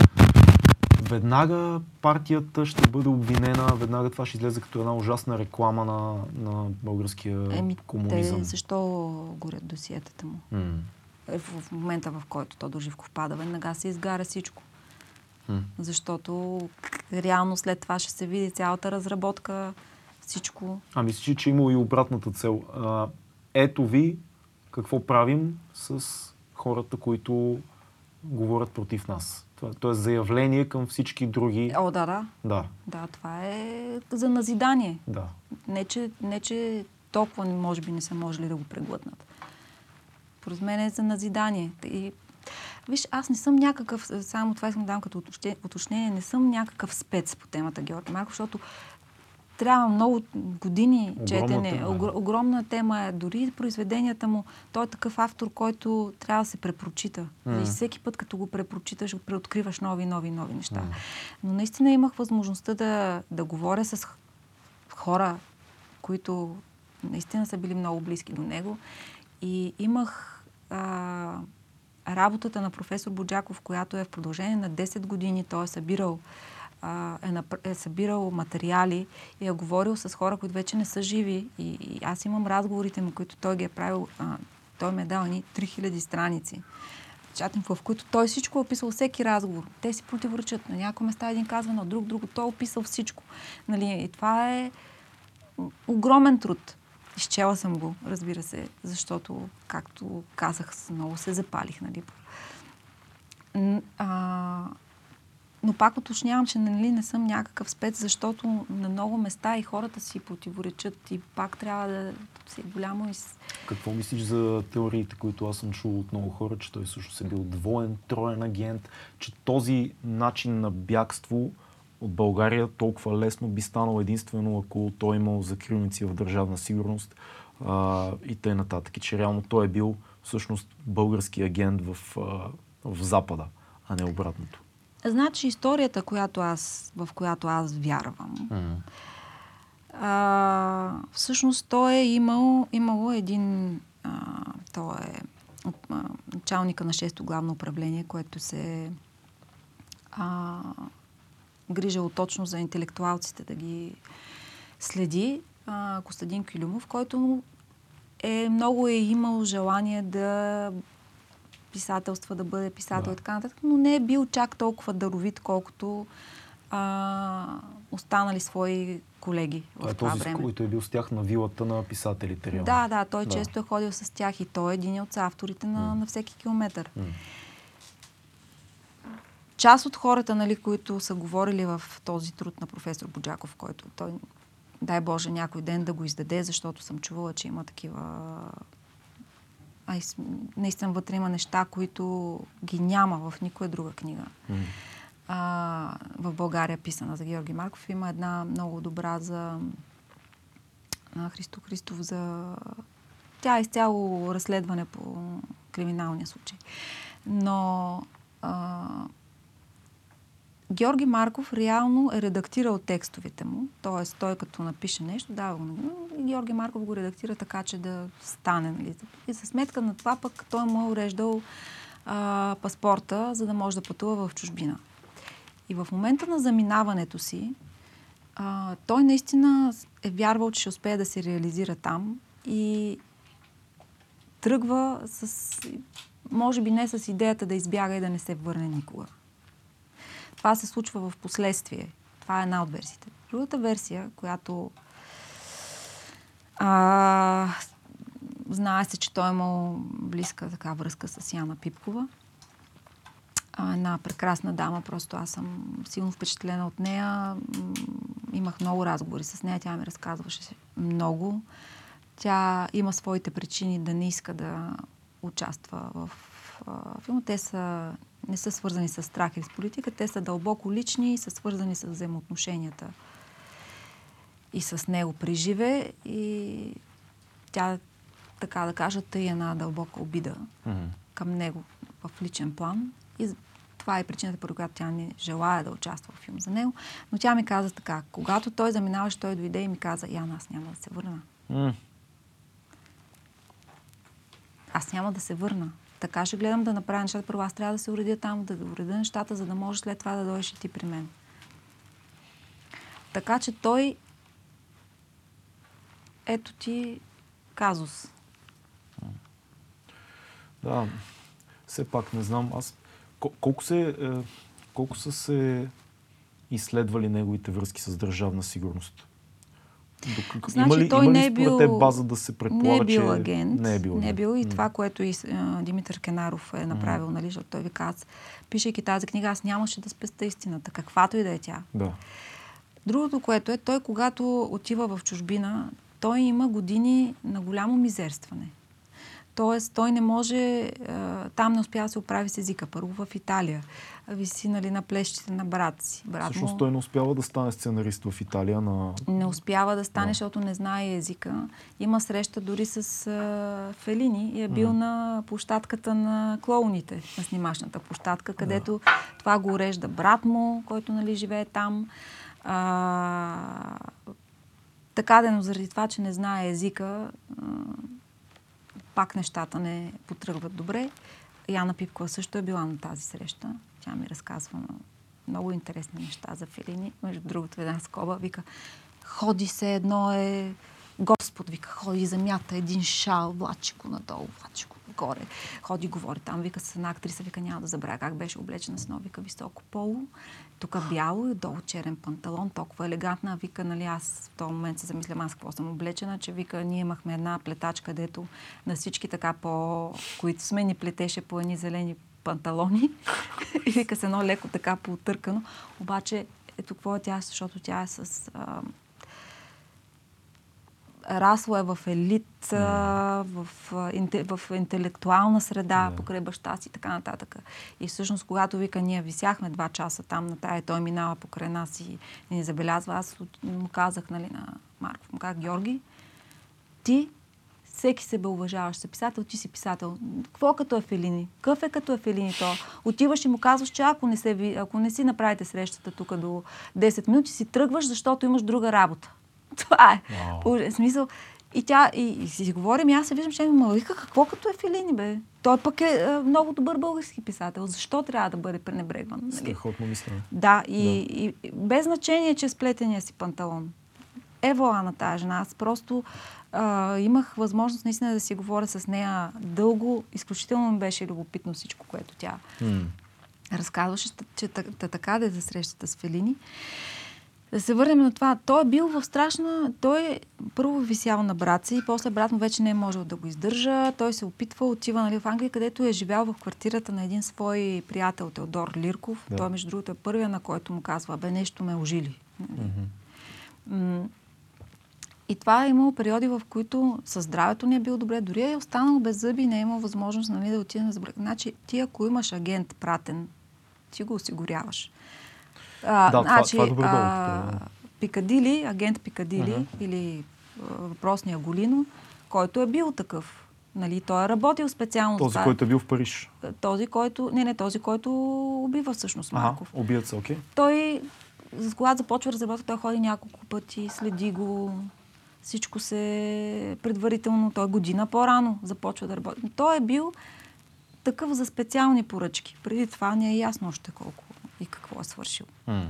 веднага партията ще бъде обвинена, веднага това ще излезе като една ужасна реклама на, на българския Еми, комунизъм. те защо горят досиетата му? Е, В, в момента, в който Тодор Живков пада, веднага се изгаря всичко. Защото реално след това ще се види цялата разработка, всичко. А мислиш, че има и обратната цел. А, ето ви какво правим с хората, които говорят против нас. Това, то е заявление към всички други. О, да, да. Да, Да, това е за назидание. да. Не, че, не, че толкова може би не са можели да го преглътнат. Поред мен е за назидание. И, виж, аз не съм някакъв, само това искам да дам като уточне- уточнение, не съм някакъв спец по темата Георги Марков, защото трябва много години Огромна четене. тема е. Огр, огромна тема е. Дори произведенията му, той е такъв автор, който трябва да се препрочита. Мгм. И всеки път, като го препрочиташ, преоткриваш нови, нови, нови неща. Мгм. Но наистина имах възможността да, да говоря с хора, които наистина са били много близки до него. И имах а, работата на професор Боджаков, която е в продължение на 10 години. Той е събирал, е, е събирал материали и е говорил с хора, които вече не са живи. И, и аз имам разговорите му, които той ги е правил. А, той ми е дал ни 3000 страници чатен, в които той всичко е описал, всеки разговор. Те си противоречат. На някои места един казва на друг, друго. Той е описал всичко. Нали? И това е огромен труд. Изчела съм го, разбира се, защото, както казах, много се запалих. Нали? А, но пак уточнявам, че нали, не съм някакъв спец, защото на много места и хората си противоречат и пак трябва да си голямо и с- Какво мислиш за теориите, които аз съм чул от много хора, че той също е бил двоен, троен агент, че този начин на бягство от България толкова лесно би станал единствено, ако той е имал закрилници в държавна сигурност а, и т.н. нататък. И че реално той е бил всъщност български агент в, а, в Запада, а не обратното. Значи историята, която аз, в която аз вярвам, а, всъщност той е имал, имало един, а, той е началника на 6-то главно управление, което се а, грижало точно за интелектуалците да ги следи, а, Костадин Килюмов, който е много е имал желание да писателства, да бъде писател Да. и така нататък, но не е бил чак толкова даровит, колкото а, останали свои колеги в е това този, време. който е бил с тях на вилата на писателите. Реално. Да, да, той Да. често е ходил с тях и той е един от авторите на, на всеки километър. М. Част от хората, нали, които са говорили в този труд на професор Боджаков, който той, дай Боже, някой ден да го издаде, защото съм чувала, че има такива... Ай, наистина вътре има неща, които ги няма в никоя друга книга. М. А, в България писана за Георги Марков. Има една много добра за а, Христо Христов за... Тя е изцяло разследване по криминалния случай. Но а, Георги Марков реално е редактирал текстовете му. Тоест, той като напише нещо, дава го Георги Марков го редактира така, че да стане. Нали? И за сметка на това пък той му е уреждал а, паспорта, за да може да пътува в чужбина. И в момента на заминаването си, а, той наистина е вярвал, че ще успее да се реализира там и тръгва с, може би не с идеята да избяга и да не се върне никога. Това се случва в последствие. Това е една от версиите. Другата версия, която а, знае се, че той е имал близка така връзка с Яна Пипкова. А, една прекрасна дама, просто аз съм силно впечатлена от нея. Имах много разговори с нея, тя ми разказваше много. Тя има своите причини да не иска да участва в а, филма. Те са, не са свързани с страх или с политика, те са дълбоко лични и са свързани с взаимоотношенията и с него при живе. И тя, така да кажа, тъй една дълбока обида Мгм. към него в личен план. И това е причината, поради която тя не желая да участва в филм за него. Но тя ми каза така, когато той заминаваше, той дойде и ми каза, Яна, аз няма да се върна. М. Аз няма да се върна. Така ще гледам да направя нещата. Първо аз трябва да се уредя там, да уредя нещата, за да можеш след това да дойдеш и ти при мен. Така че той ето ти казус. Да, все пак не знам. Аз колко, се, е, колко са се изследвали неговите връзки с държавна сигурност? Значи, има ли, той има не е бил, те база да се предполага, не е бил че агент, не е бил, не е бил и mm. това, което и а, Димитър Кенаров е направил, mm. нали, защото той ви каза, пишейки тази книга, аз нямаше да спеста истината, каквато и да е тя. Да. Другото, което е, той когато отива в чужбина, той има години на голямо мизерстване. Тоест, той не може, там не успя да се оправи с езика. Първо в Италия. Виси нали, на плещите на брат си. Брат Всъщност му... той не успява да стане сценарист в Италия на... Не успява да стане, да. защото не знае езика. Има среща дори с а, Фелини и е бил mm. на площадката на клоуните, на снимачната площадка, където да. това го урежда брат му, който нали, живее там. А, така да, но заради това, че не знае езика, пак нещата не потръгват добре. Яна Пипкова също е била на тази среща. Тя ми разказва много интересни неща за Филини. Между другото, една скоба вика, ходи се едно е Господ, вика, ходи земята, един шал, влачико надолу, влачико горе. Ходи, говори там, вика с една актриса, вика, няма да забравя как беше облечена с едно, вика, високо поло, тук бяло и долу черен панталон, толкова елегантна. Вика, нали, аз в този момент се замислям аз какво съм облечена, че вика, ние имахме една плетачка, където на всички така по, които сме, ни плетеше по едни зелени панталони. и вика с едно леко така поотъркано. Обаче, ето какво е тя, защото тя е с а, расло е в елит, mm. в, в интелектуална среда, yeah. покрай баща си и така нататък. И всъщност, когато вика, ние висяхме два часа там на тая, той минава покрай нас и ни забелязва, аз му казах, нали, на Марков, му казах, Георги, ти всеки себе уважаваш се писател, ти си писател. Какво като е Фелини? Какъв е като е Фелини то? Отиваш и му казваш, че ако не, се, ако не си направите срещата тук до 10 минути, си тръгваш, защото имаш друга работа. Това е. Wow. Смисъл. И тя, и, и си говорим, и аз се виждам, че ма вика, какво като е Филини, бе? Той пък е, е много добър български писател. Защо трябва да бъде пренебрегван? Нали? Страхотно мисля. Да, и, да. и, и без значение, че е сплетения си панталон. Е вола на тази жена. Аз просто а, имах възможност наистина да си говоря с нея дълго. Изключително ми беше любопитно всичко, което тя mm. разказваше, че така да е за срещата с Фелини. Да се върнем на това. Той е бил в страшна... Той е първо висял на брат си, и после брат му вече не е можел да го издържа. Той се опитва, отива нали, в Англия, където е живял в квартирата на един свой приятел, Теодор Лирков. Да. Той, между другото, е първия, на който му казва, бе, нещо ме ожили. Mm-hmm. И това е имало периоди, в които със здравето не е било добре. Дори е останал без зъби и не е имал възможност нали, да отиде на забрак. Значи, ти ако имаш агент пратен, ти го осигуряваш. А, да, значи, това, това е добре Пикадили, агент Пикадили uh-huh. или а, въпросния Голино, който е бил такъв. Нали, той е работил специално. Този, това. който е бил в Париж. Този, който. Не, не, този, който убива всъщност Марков. Ага, убият се, окей. Okay. Той, когато започва разработка, той ходи няколко пъти, следи го. Всичко се предварително. Той година по-рано започва да работи. Той е бил такъв за специални поръчки. Преди това не е ясно още колко и какво е свършил. Mm.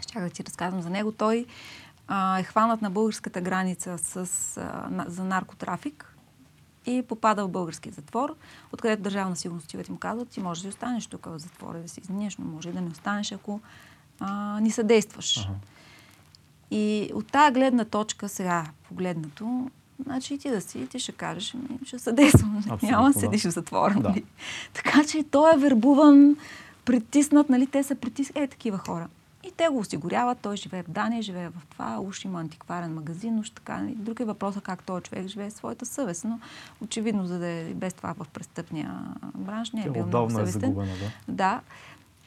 Ще да ти разказвам за него. Той а, е хванат на българската граница с, а, на, за наркотрафик и попада в български затвор, откъдето държавна сигурност ти му казват, ти можеш да останеш тук в затвора, да си изминеш, но може и да не останеш, ако а, ни съдействаш. Uh-huh. И от тази гледна точка, сега погледнато, значи и ти да си, ти ще кажеш, ами, ще съдействам. Абсолютно, Няма да седиш в затвора. Да. Нали? Така че той е вербуван притиснат, нали, те са притиснат, е, такива хора. И те го осигуряват, той живее в Дания, живее в това, уж има антикварен магазин, уж така. Нали. Друг е въпросът как този човек живее своята съвест, но очевидно, за да е без това в престъпния бранш, не е бил много е съвестен. Е загубена, да. да.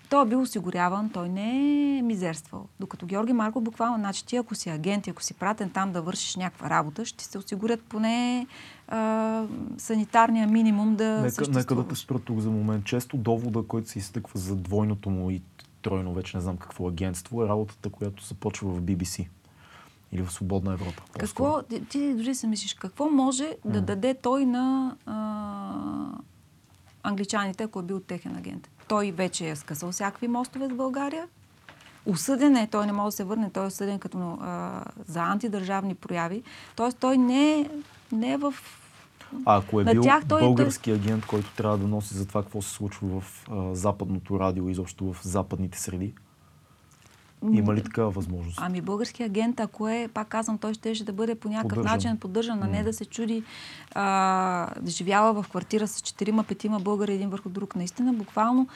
Той е бил осигуряван, той не е мизерствал. Докато Георги Марко буквално, значи ти ако си агент, ако си пратен там да вършиш някаква работа, ще се осигурят поне а, санитарния минимум да нека, нека да те спра тук за момент. Често довода, който се изтъква за двойното му и тройно, вече не знам какво агентство, е работата, която започва в BBC. Или в Свободна Европа. Какво, ти, ти дори се мислиш, какво може mm. да даде той на а, англичаните, ако е бил техен агент. Той вече е скъсал всякакви мостове с България. Осъден е, той не може да се върне, той е осъден като а, за антидържавни прояви. Тоест той не е, не е в а ако е на бил тях той- български агент, който трябва да носи за това какво се случва в а, западното радио, изобщо в западните среди, има ли такава възможност? Ами български агент, ако е, пак казвам, той ще да бъде по някакъв Поддържан. начин поддържан, а не да се чуди, а, да живява в квартира с четирима-петима българи един върху друг. Наистина, буквално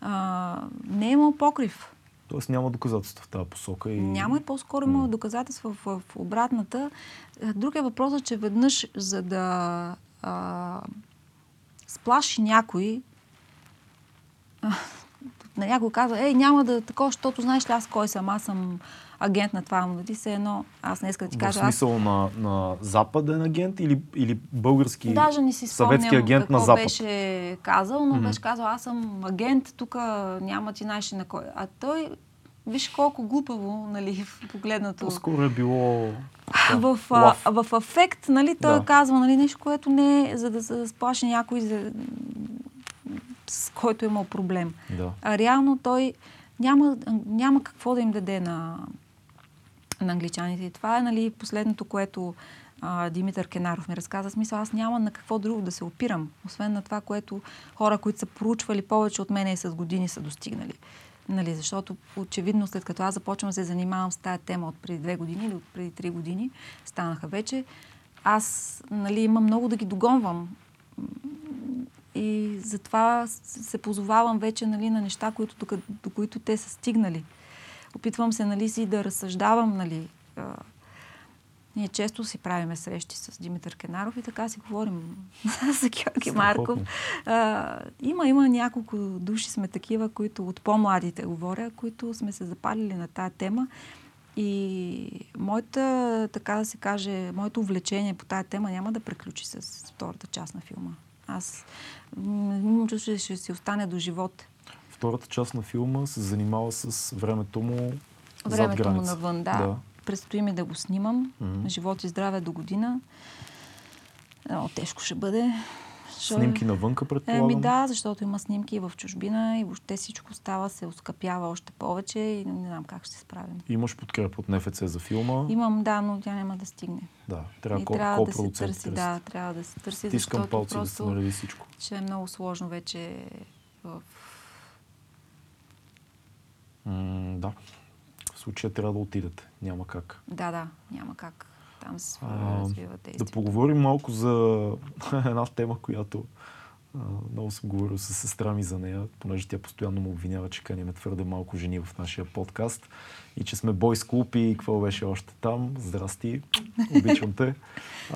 а, не е имал покрив. Тоест няма доказателства в тази посока. И... Няма и по-скоро има доказателства в, в обратната. Е, Друг е въпросът, че веднъж, за да а, сплаши някой, а, на някой казва, ей, няма да такова, защото знаеш ли аз кой съм, аз съм агент на това, нали се едно, аз не искам да ти В кажа, аз смисъл на, на западен агент или, или български Даже не си съветски агент какво на Запад? беше казал, но Мгм. беше казал, аз съм агент, тук няма ти знаеш ли на кой. А той, виж колко глупаво, нали, погледнато. По-скоро е било в, а, в афект, нали, той Да. казва нали, нещо, което не е, за да се сплаши някой, за, с който е имал проблем. Да. А реално той няма, няма какво да им даде на, на англичаните. И това е нали, последното, което а, Димитър Кенаров ми разказа. Смисъл, аз няма на какво друго да се опирам, освен на това, което хора, които са проучвали повече от мене и с години са достигнали. Нали, защото очевидно след като аз започвам да се занимавам с тая тема от преди две години или от преди три години, станаха вече, аз нали, имам много да ги догонвам. И затова се позовавам вече нали, на неща, които, до, до които те са стигнали. Опитвам се нали, си да разсъждавам. Нали, а, ние често си правиме срещи с Димитър Кенаров и така си говорим за Георги Марков. А, има, има няколко души сме такива, които от по-младите говоря, които сме се запалили на тая тема. И моята, така да се каже, моето увлечение по тая тема няма да приключи с втората част на филма. Аз имам чувство, че ще си остане до живот. Втората част на филма се занимава с времето му зад Времето му навън, да. да. Предстои ми да го снимам. Мгм. Живот и здраве до година. Много тежко ще бъде. Ще- Снимки навънка, предполагам. Еми да, защото има снимки и в чужбина и въобще всичко става, се оскъпява още повече и не знам как ще се справим. Имаш подкрепа от НФЦ за филма. Имам, да, но тя няма да стигне. Да, трябва, и ко- трябва да се копродуцент търси, да, трябва да се търси, Тискам защото палци да се просто всичко. ще е много сложно вече в... М, да. В случая трябва да отидете. Няма как. Да, да, няма как там се развива Да действието. поговорим малко за една тема, която а, много съм говорил с сестра ми за нея, понеже тя постоянно му обвинява, че каниме твърде малко жени в нашия подкаст и че сме бойс клуб и какво беше още там. Здрасти, обичам те.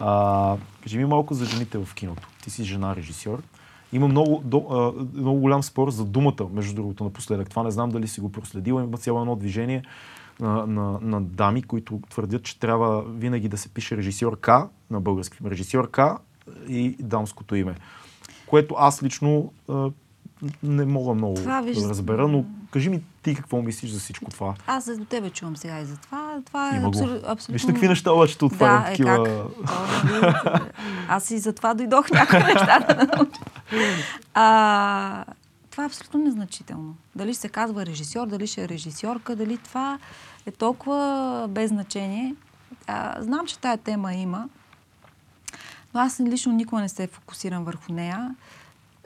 А, кажи ми малко за жените в киното. Ти си жена режисьор. Има много, до, а, много голям спор за думата, между другото, напоследък. Това не знам дали си го проследила. Има цяло едно движение на, на, на дами, които твърдят, че трябва винаги да се пише режисьор К на български. Режисьор К и дамското име. Което аз лично а, не мога много Това, виж, да разбера, но кажи ми ти какво мислиш за всичко това. Аз за тебе чувам сега и за това. Това е Има абсолютно. Виж какви неща обаче те отварям да, е такива... как? Аз и за това дойдох някои неща да науча. А, това е абсолютно незначително. Дали ще се казва режисьор, дали ще е режисьорка, дали това е толкова без значение. А, знам, че тая тема има, но аз лично никога не се фокусирам върху нея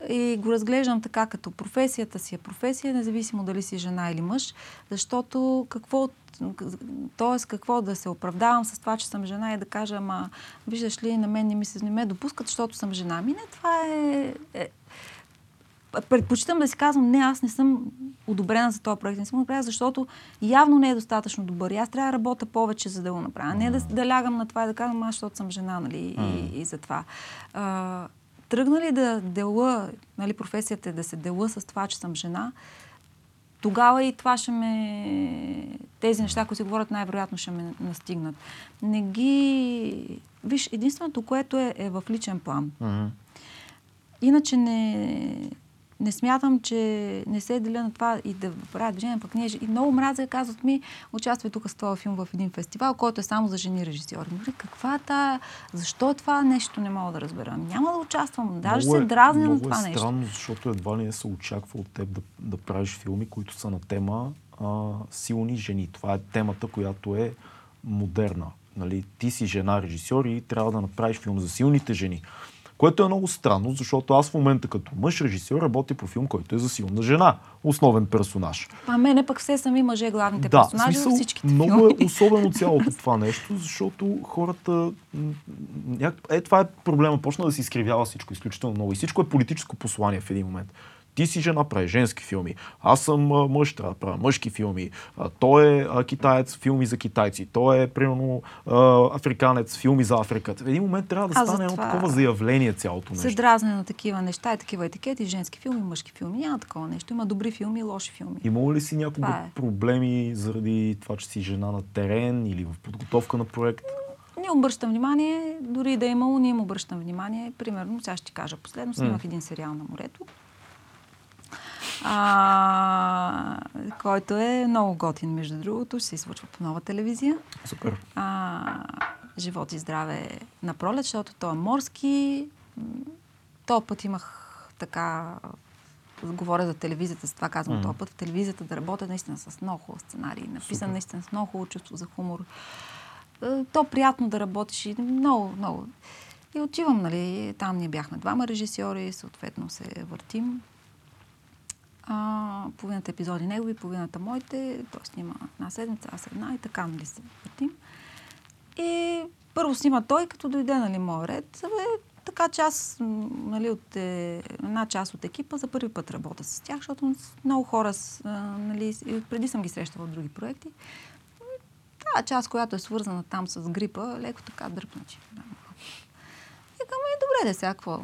и го разглеждам така, като професията си е професия, независимо дали си жена или мъж, защото какво, т.е. какво да се оправдавам с това, че съм жена и да кажа, ама виждаш ли, на мен не ми се не ме допускат, защото съм жена. Ми не, това е, е предпочитам да си казвам, не, аз не съм одобрена за този проект, не съм одобрена, защото явно не е достатъчно добър. И аз трябва да работя повече, за да го направя. А Не да, да лягам на това и да казвам, аз, защото съм жена, нали, и, и за това. А, тръгна ли да дела, нали, професията е да се дела с това, че съм жена, тогава и това ще ме... Тези неща, които се говорят, най-вероятно ще ме настигнат. Не ги... Виж, единственото, което е, е в личен план. Мгм. Иначе не, не смятам, че не се деля на това и да правя движение, пък ние и много мразя, казват ми, участвай тук с този филм в един фестивал, който е само за жени режисьори. Нали, каква е та, защо е това нещо, не мога да разбера. Няма да участвам, даже много се дразня на това е нещо. странно, защото едва ли не се очаква от теб да, да правиш филми, които са на тема а, силни жени. Това е темата, която е модерна. Нали, ти си жена режисьор и трябва да направиш филм за силните жени. Което е много странно, защото аз в момента като мъж режисьор работя по филм, който е за силна жена. Основен персонаж. А мене пък все сами мъже главните да, персонажи смисъл, във всичките много филми. е особено цялото това нещо, защото хората... Е, това е проблема. Почна да се изкривява всичко изключително много. И всичко е политическо послание в един момент. Ти си жена, прави женски филми. Аз съм мъж, трябва да правя мъжки филми. Той е китаец, филми за китайци. Той е, примерно, африканец, филми за Африка. В един момент трябва да стане едно такова заявление цялото нещо. Се дразне на такива неща и такива етикети, женски филми, мъжки филми. Няма такова нещо. Има добри филми и лоши филми. Има ли си някога е. проблеми заради това, че си жена на терен или в подготовка на проект? Не обръщам внимание, дори да е имало, не им обръщам внимание. Примерно, сега ще ти кажа последно, снимах mm. един сериал на морето а, който е много готин, между другото. Ще се случва по нова телевизия. Супер. А, живот и здраве на пролет, защото той е морски. То път имах така говоря за телевизията, с това казвам mm. този път, в телевизията да работя наистина с много хубав сценарий, написан Супер. наистина с много хубаво чувство за хумор. Е, то приятно да работиш и много, много. И отивам, нали, там ние бяхме двама режисьори, съответно се въртим а, половината епизоди негови, половината моите, т.е. снима една седмица, аз една и така, нали се въртим. И първо снима той, като дойде, нали, моят ред. Бе, така че аз, нали, от е, една част от екипа за първи път работя с тях, защото много хора, а, нали, преди съм ги срещала в други проекти. Та част, която е свързана там с грипа, леко така дръпначи. И към е добре да сега, какво?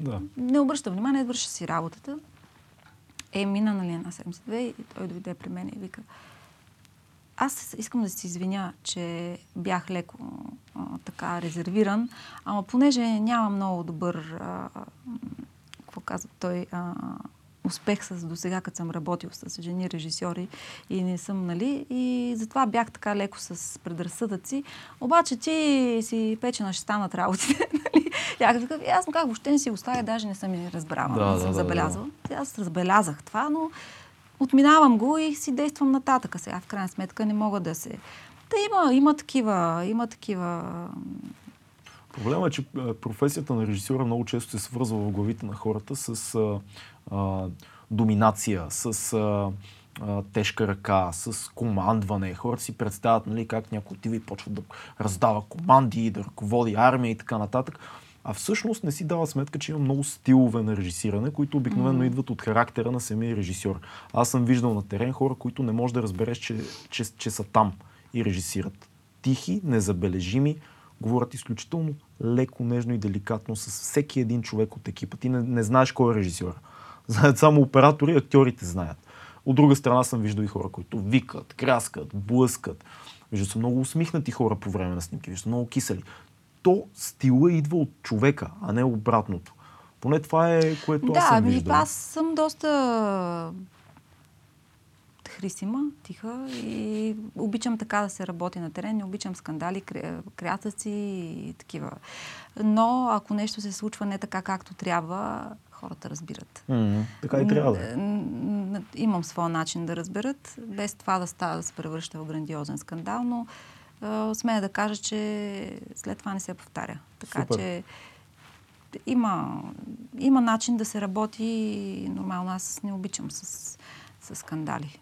Да. Не обръща внимание, върша си работата. Е, мина нали една 72 и той дойде при мен и вика, аз искам да се извиня, че бях леко а, така резервиран, ама понеже няма много добър, а, какво казва той, а, успех с до сега, като съм работил с жени режисьори и не съм, нали, и затова бях така леко с предразсъдъци. Обаче ти си печена ще станат работите, нали? Я такъв, аз му как въобще не си оставя, даже не съм и разбрала, да, не съм да, забелязала. Да, да. Аз разбелязах това, но отминавам го и си действам нататък. Сега в крайна сметка не мога да се... Та има, има такива, има такива Проблема е, че професията на режисьора много често се свързва в главите на хората с а, доминация, с а, а, тежка ръка, с командване. Хората си представят нали, как някой отива и почва да раздава команди, да ръководи армия и така нататък. А всъщност не си дава сметка, че има много стилове на режисиране, които обикновено mm-hmm. идват от характера на самия режисьор. Аз съм виждал на терен хора, които не можеш да разбереш, че, че, че са там и режисират. Тихи, незабележими, говорят изключително леко, нежно и деликатно с всеки един човек от екипа. Ти не, не знаеш кой е режисьор. Знаят само оператори, актьорите знаят. От друга страна съм виждал и хора, които викат, кряскат, блъскат. Виждал съм много усмихнати хора по време на снимки, виждал много кисели. То стила идва от човека, а не обратното. Поне това е, което да, аз съм виждал. Да, аз съм доста хрисима, тиха и обичам така да се работи на терен, не обичам скандали, креатъци и такива. Но ако нещо се случва не така както трябва, хората разбират. Mm-hmm. Така и трябва да. Имам своя начин да разберат, без това да става да се превръща в грандиозен скандал, но смея да кажа, че след това не се повтаря. Така Супер. че има, има начин да се работи нормално аз не обичам с, с скандали.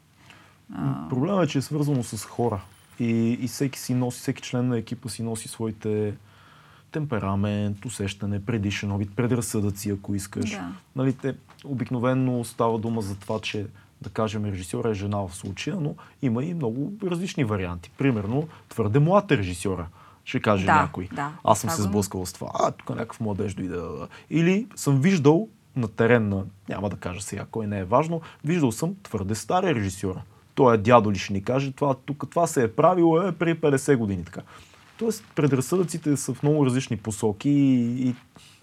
А... Проблемът е, че е свързано с хора. И, и всеки си носи, всеки член на екипа си носи своите темперамент, усещане, предишен опит, предразсъдъци, ако искаш. Да. Нали, те, обикновенно става дума за това, че да кажем, режисьора е жена в случая, но има и много различни варианти. Примерно, твърде млад е режисьора, ще каже да, някой. Да, Аз съм се сблъскал с това. А, тук някакъв младеж дойде. Или съм виждал на терен на, няма да кажа сега, кой не е важно, виждал съм твърде стария режисьора той е дядо ли ще ни каже, това, тук, това се е правило е, преди 50 години така. Тоест, предразсъдъците са в много различни посоки и, и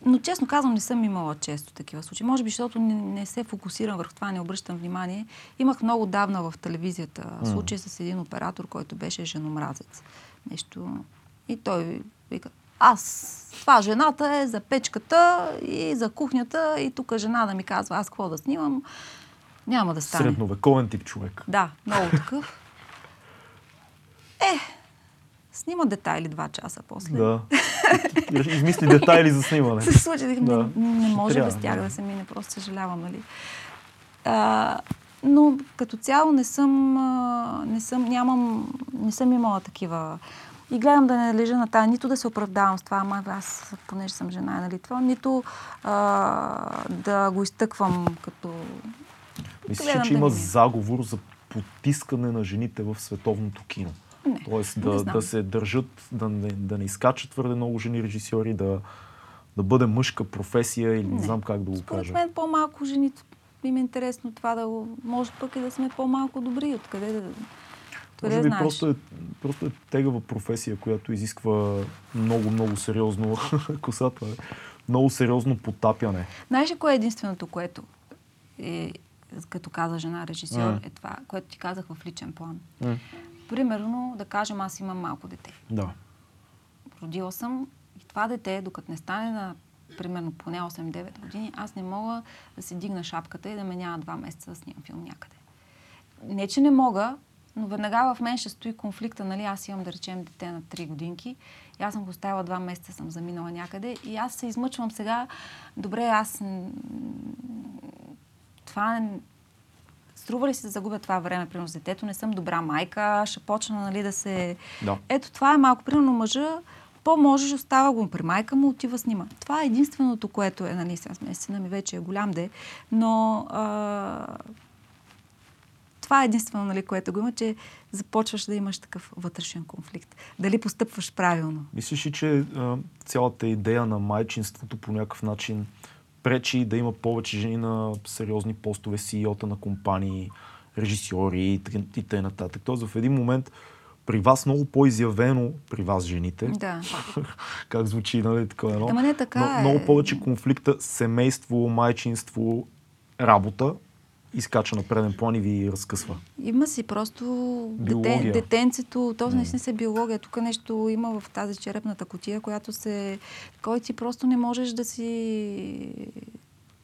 Но честно казвам, не съм имала често такива случаи. Може би, защото не, не се фокусирам върху това, не обръщам внимание. Имах много давна в телевизията случай с един оператор, който беше женомразец. Нещо. И той вика, аз, това жената е за печката и за кухнята и тук жена да ми казва аз какво да снимам. Няма да стане. средновековен тип човек. Да, много такъв. Е, снима детайли два часа после. Да. Измисли детайли за снимане. се случи. Да. Не, не може без тях да. да се мине, просто съжалявам, нали? А, но като цяло не съм, не съм, нямам, не съм имала такива. И гледам да не лежа на тая, нито да се оправдавам с това, ама аз, понеже съм жена, нали това, нито а, да го изтъквам като... Мислиш, Гледам че да има ми е. заговор за потискане на жените в световното кино. Не, Тоест не да, знам. да се държат, да не, да не изкачат твърде много жени режисьори, да, да бъде мъжка професия или не, Не. знам как да го Според кажа. мен по-малко жените им е интересно това да го... Може пък и да сме по-малко добри. Откъде да... Откъде Може би знаеш? просто е, просто е тегава професия, която изисква много, много сериозно косата. Много сериозно потапяне. Знаеш ли кое е единственото, което е, като каза жена режисьор, М. е това, което ти казах в личен план. М. Примерно, да кажем, аз имам малко дете. Да. Родила съм и това дете, докато не стане на примерно поне 8-9 години, аз не мога да си дигна шапката и да ме няма два месеца да снимам филм някъде. Не, че не мога, но веднага в мен ще стои конфликта, нали, аз имам да речем дете на 3 годинки и аз съм го оставила два месеца, съм заминала някъде и аз се измъчвам сега, добре, аз това струва ли се да загубя това време, примерно с детето, не съм добра майка, ще почна нали, да се... Да. Ето това е малко, примерно мъжа, по-можеш, остава го при майка му, отива снима. Това е единственото, което е, нали, сега сме, сина ми вече е голям де, но а, това е единствено, нали, което го има, че започваш да имаш такъв вътрешен конфликт. Дали постъпваш правилно? Мислиш ли, че а, цялата идея на майчинството по някакъв начин пречи да има повече жени на сериозни постове, CEO-та на компании, режисьори и т.н. Тоест в един момент при вас много по-изявено, при вас жените, Да. как звучи, нали, такова едно. Ама не така но, е. Много повече конфликта семейство, майчинство, работа изкача на преден план и ви разкъсва. Има си просто дете, детенцето, то наистина се биология. Тук нещо има в тази черепната котия, която се... Кой ти просто не можеш да си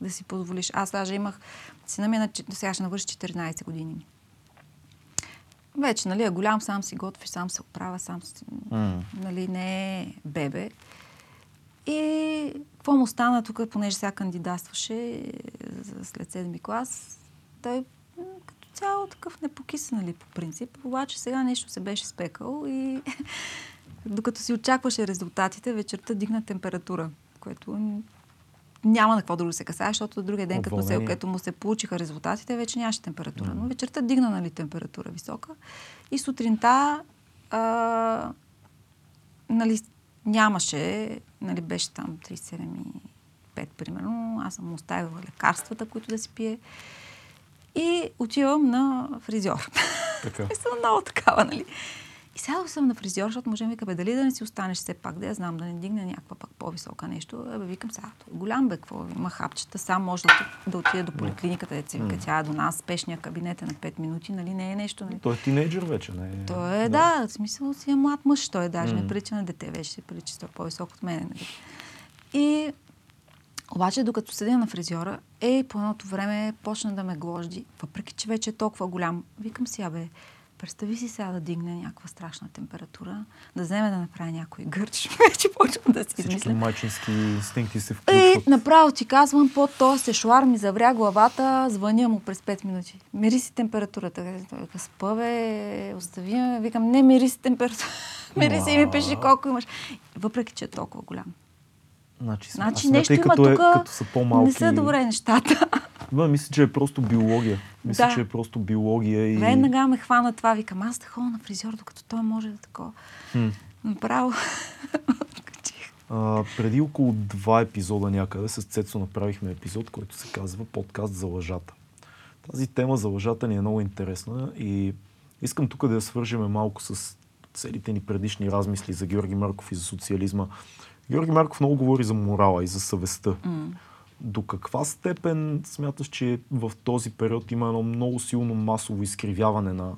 да си позволиш. Аз даже имах... Сина ми е на... Сега ще навърши 14 години. Вече, нали, е голям, сам си готви, сам се оправя, сам си... Нали, не е бебе. И какво му стана тук, понеже сега кандидатстваше е, след седми клас, той като цяло такъв непокис, нали, по принцип. Обаче сега нещо се беше спекал и докато си очакваше резултатите, вечерта дигна температура, което няма на какво друго да се касае, защото другия ден, като, се, като му се получиха резултатите, вече нямаше температура. Но вечерта дигна нали, температура висока. И сутринта а, нали, нямаше, нали, беше там 37,5 примерно. Аз съм оставила лекарствата, които да си пие. И отивам на фризьор. Така. И съм много такава, нали? И сега съм на фризьор, защото може ми вика, бе, дали да не си останеш все пак, да я знам, да не дигне някаква пък по-висока нещо. Абе, викам сега, е голям бе, какво има хапчета, сам може да, да отиде до поликлиниката, да се вика, тя е до нас, спешния кабинет е на 5 минути, нали, не е нещо, нали? Той е тинейджър вече, не е? Той е, да, в смисъл си е млад мъж, той даже М. не прилича на дете, вече се прилича, той е по-висок от мен. Нали? И обаче, докато седя на фризьора, е, по едното време почна да ме гложди, въпреки че вече е толкова голям. Викам си, абе, представи си сега да дигне някаква страшна температура, да вземе да направи някой гърч. вече почвам да си Всички измисля. майчински инстинкти се И включват. направо ти казвам, по то сешуар ми завря главата, звъня му през 5 минути. Мири си температурата. Вика, спа бе, остави ме. Викам, не, мири си температурата. мири си и ми пиши колко имаш. Въпреки, че е толкова голям. Значи, Значи нещо има като, е, тук, като са по-малки. не са добре нещата. Да, мисля, че е просто биология. Мисля, Да. че е просто биология и... Веднага ме хвана това, викам, аз да ходя на фризьор, докато той може да такова. Хм. Направо. А, преди около два епизода някъде с Цецо направихме епизод, който се казва Подкаст за лъжата. Тази тема за лъжата ни е много интересна и искам тук да я свържеме малко с целите ни предишни размисли за Георги Марков и за социализма. Георги Марков много говори за морала и за съвестта. М. До каква степен смяташ, че в този период има едно много силно масово изкривяване на,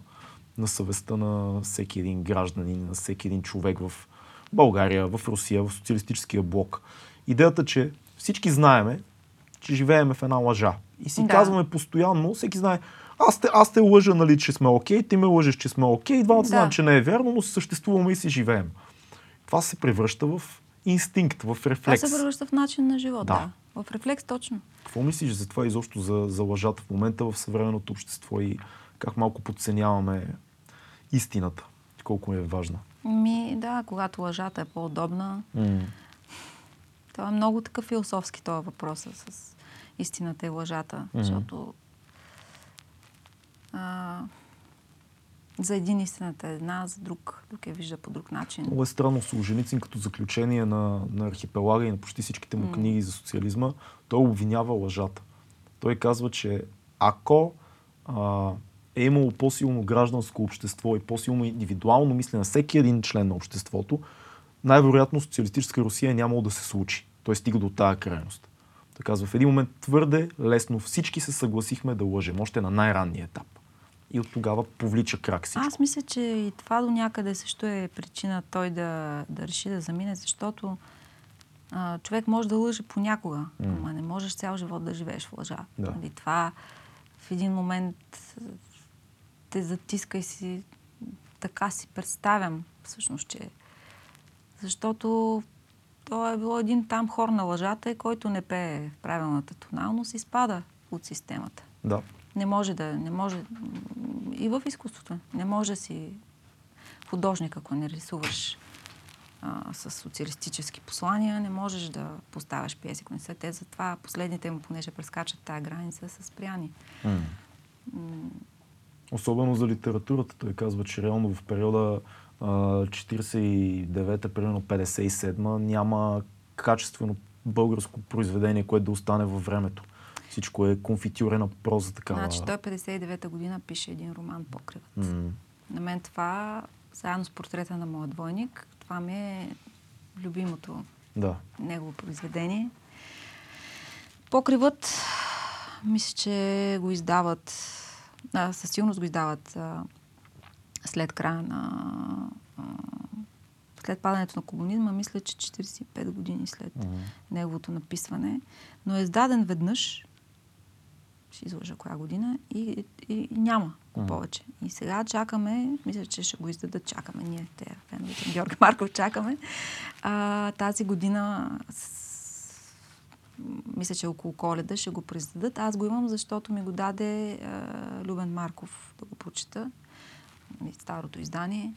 на съвестта на всеки един гражданин, на всеки един човек в България, в Русия, в социалистическия блок? Идеята, че всички знаеме, че живееме в една лъжа. И си Да. казваме постоянно, всеки знае, аз те, аз те лъжа, нали, че сме окей, ти ме лъжеш, че сме окей, двамата Да. знаем, че не е вярно, но съществуваме и си живеем. Това се превръща в инстинкт, в Това рефлекс. се превръща в начин на живот, Да. да. В рефлекс точно. Какво мислиш за това изобщо за, за лъжата в момента в съвременното общество и как малко подценяваме истината? Колко е важна? Ми, да, когато лъжата е по-удобна, Mm. това е много такъв философски това въпрос с истината и лъжата, Мгм. защото а, за един истината е една, за друг, друг я вижда по друг начин. Много е странно Солженицин като заключение на, на архипелага и на почти всичките му М. книги за социализма, той обвинява лъжата. Той казва, че ако а, е имало по-силно гражданско общество и по-силно индивидуално мислене на всеки един член на обществото, най-вероятно социалистическа Русия е нямало да се случи. Той стига до тая крайност. Той казва, в един момент твърде лесно всички се съгласихме да лъжем, още на най-ранния етап. И от тогава повлича крак всичко. Аз мисля, че и това до някъде също е причина той да, да реши да замине, защото а, човек може да лъже понякога, М. ама не можеш цял живот да живееш в лъжа. Да. Нали, това в един момент те затиска и си така си представям всъщност, че защото то е било един там хор на лъжата, който не пее в правилната тоналност и спада от системата. Да. Не може да, не може, и в изкуството, не може да си художник, ако не рисуваш а, с социалистически послания, не можеш да поставяш пиеси, ако не са те. Затова последните му, понеже прескачат тая граница, са спряни. М. Особено за литературата. Той казва, че реално в периода а, 49-та, примерно 57-та, няма качествено българско произведение, което да остане във времето. Всичко е конфитюрена проза такава. Значи той 59-та година пише един роман Покривът. М. На мен това, заедно с портрета на моя двойник, това ми е любимото Да. негово произведение. Покривът, мисля, че го издават, а, със сигурност го издават а, след края на... А, след падането на комунизма, мисля, че 45 години след М. неговото написване, но е издаден веднъж, ще излъжа коя година, и, и, и няма Мгм. повече. И сега чакаме, мисля, че ще го издадат, чакаме ние, те феновете Георги Марков, чакаме. А, тази година, с, мисля, че около коледа ще го произведат. Аз го имам, защото ми го даде а, Любен Марков да го прочета. Нали, Старото издание.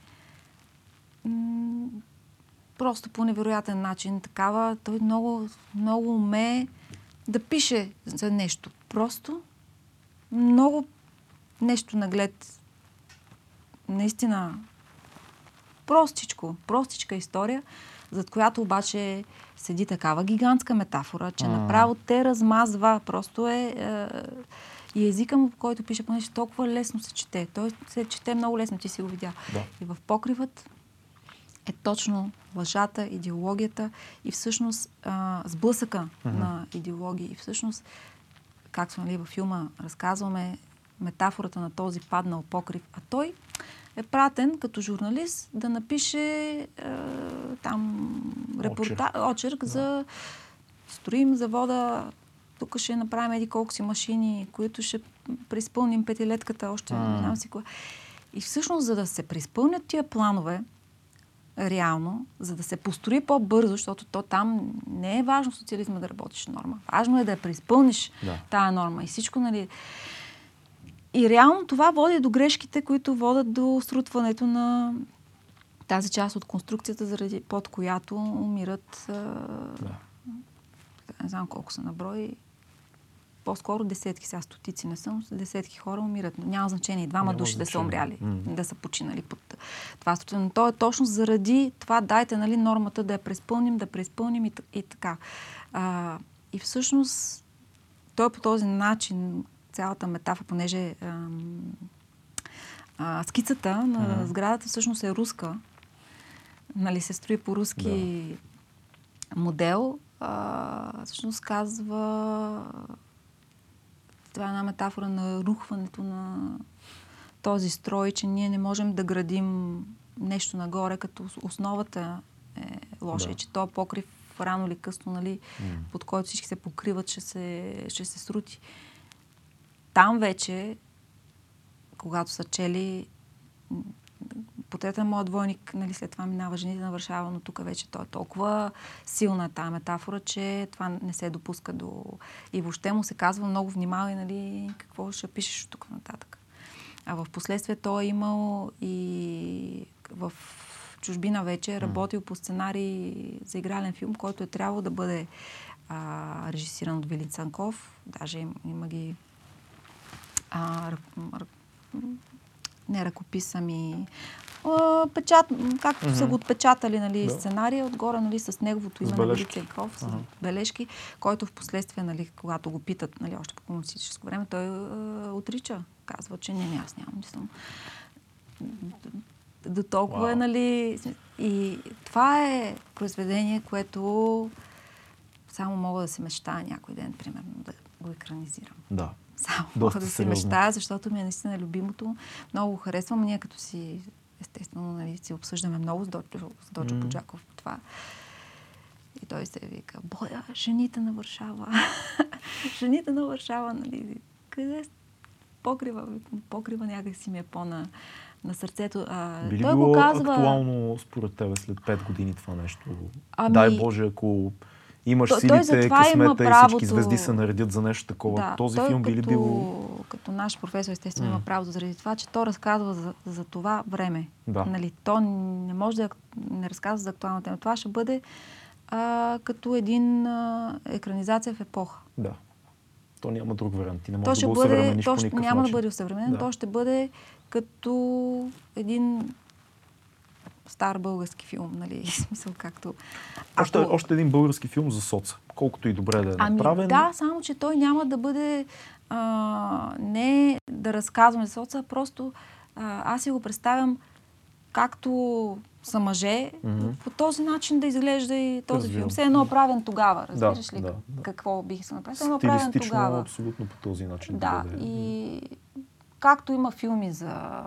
М, просто по невероятен начин такава. Той много, много умее да пише за нещо. Просто много нещо наглед. Наистина простичко, простичка история, зад която обаче седи такава гигантска метафора, че А. направо те размазва. Просто е... е и езика му, по който пише, понеже толкова лесно се чете. Той се чете много лесно, ти си го видя. Да. И в покривът е точно лъжата, идеологията и всъщност а, сблъсъка Мгм. на идеологии. И всъщност, както нали, във филма разказваме, метафората на този паднал покрив, а той е пратен като журналист да напише е, там репорта... очерк Да. за строим завода, тук ще направим еди колко си машини, които ще преизпълним петилетката, още не знам си кое. И всъщност, за да се преизпълнят тия планове, реално, за да се построи по-бързо, защото то там не е важно социализма да работиш норма. Важно е да я преизпълниш Да. тая норма. И всичко, нали... И реално това води до грешките, които водят до срутването на тази част от конструкцията, заради под която умират Да. не знам колко са на брой, по-скоро десетки, сега стотици не съм, десетки хора умират. Няма значение, двама Няма души да са значение. умряли, М. да са починали под това. Но то е точно заради това, дайте нали, нормата да я преизпълним, да преизпълним и, и така. А, и всъщност той по този начин, цялата метафора, понеже ам, а, скицата на Мгм. сградата всъщност е руска, нали, се строи по руски да. модел, а, всъщност казва това е една метафора на рухването на този строй, че ние не можем да градим нещо нагоре, като основата е лоша да. и че то покрив рано или късно, нали, mm. под който всички се покриват, ще се, ще се срути. Там вече, когато са чели, портрета на моят двойник, нали, след това минава жените на Варшава, но тук вече той е толкова силна тази метафора, че това не се допуска до... И въобще му се казва много внимавай, нали, какво ще пишеш от тук нататък. А в последствие той е имал и в чужбина вече е работил по сценарий за игрален филм, който е трябвало да бъде а, режисиран от Вилин Цанков. Даже има, ги а, не ръкопис, ами печат, както mm-hmm. са го отпечатали нали, да. сценария, отгоре нали, с неговото име на Ценков, с бележки, който в последствие, нали, когато го питат нали, още по комунистическо време, той е, отрича. Казва, че не, не, аз нямам, не съм. До толкова wow. е, нали... И това е произведение, което само мога да се мечтая някой ден, примерно, да го екранизирам. Да. Само мога да се мечтая, защото ми е наистина любимото. Много го харесвам. Ние като си естествено, нали, си обсъждаме много с Дочо, с Дочо mm. Поджаков по това. И той се вика, боя, жените на Варшава. жените на Варшава, нали, къде покрива? Покрива някак си ми е по-на на сърцето. А, Би ли той било го казва... актуално според тебе след 5 години това нещо? Ами... Дай Боже, ако имаш то, силите, късмета и всички звезди се наредят за нещо такова. Да, Този той филм би ли бил... Като наш професор, естествено, mm. има право заради това, че то разказва за, за това време. Да. Нали, то не може да не разказва за актуална тема. Това ще бъде а, като един а, екранизация в епоха. Да. То няма друг вариант. Ти не може то да го бъде, то ще, Няма начин. да бъде усъвременен, да. то ще бъде като един стар български филм, нали? смисъл както... Още, Ако... още един български филм за соца, колкото и добре да е ами, направен. Да, само че той няма да бъде а, не да разказваме за соца, просто а, аз си го представям както са мъже, mm-hmm. по този начин да изглежда и този Развивам. филм. Все едно правен тогава, разбираш да, ли да, да. какво бих се направил? Едно правен тогава. абсолютно по този начин. Да, да и както има филми за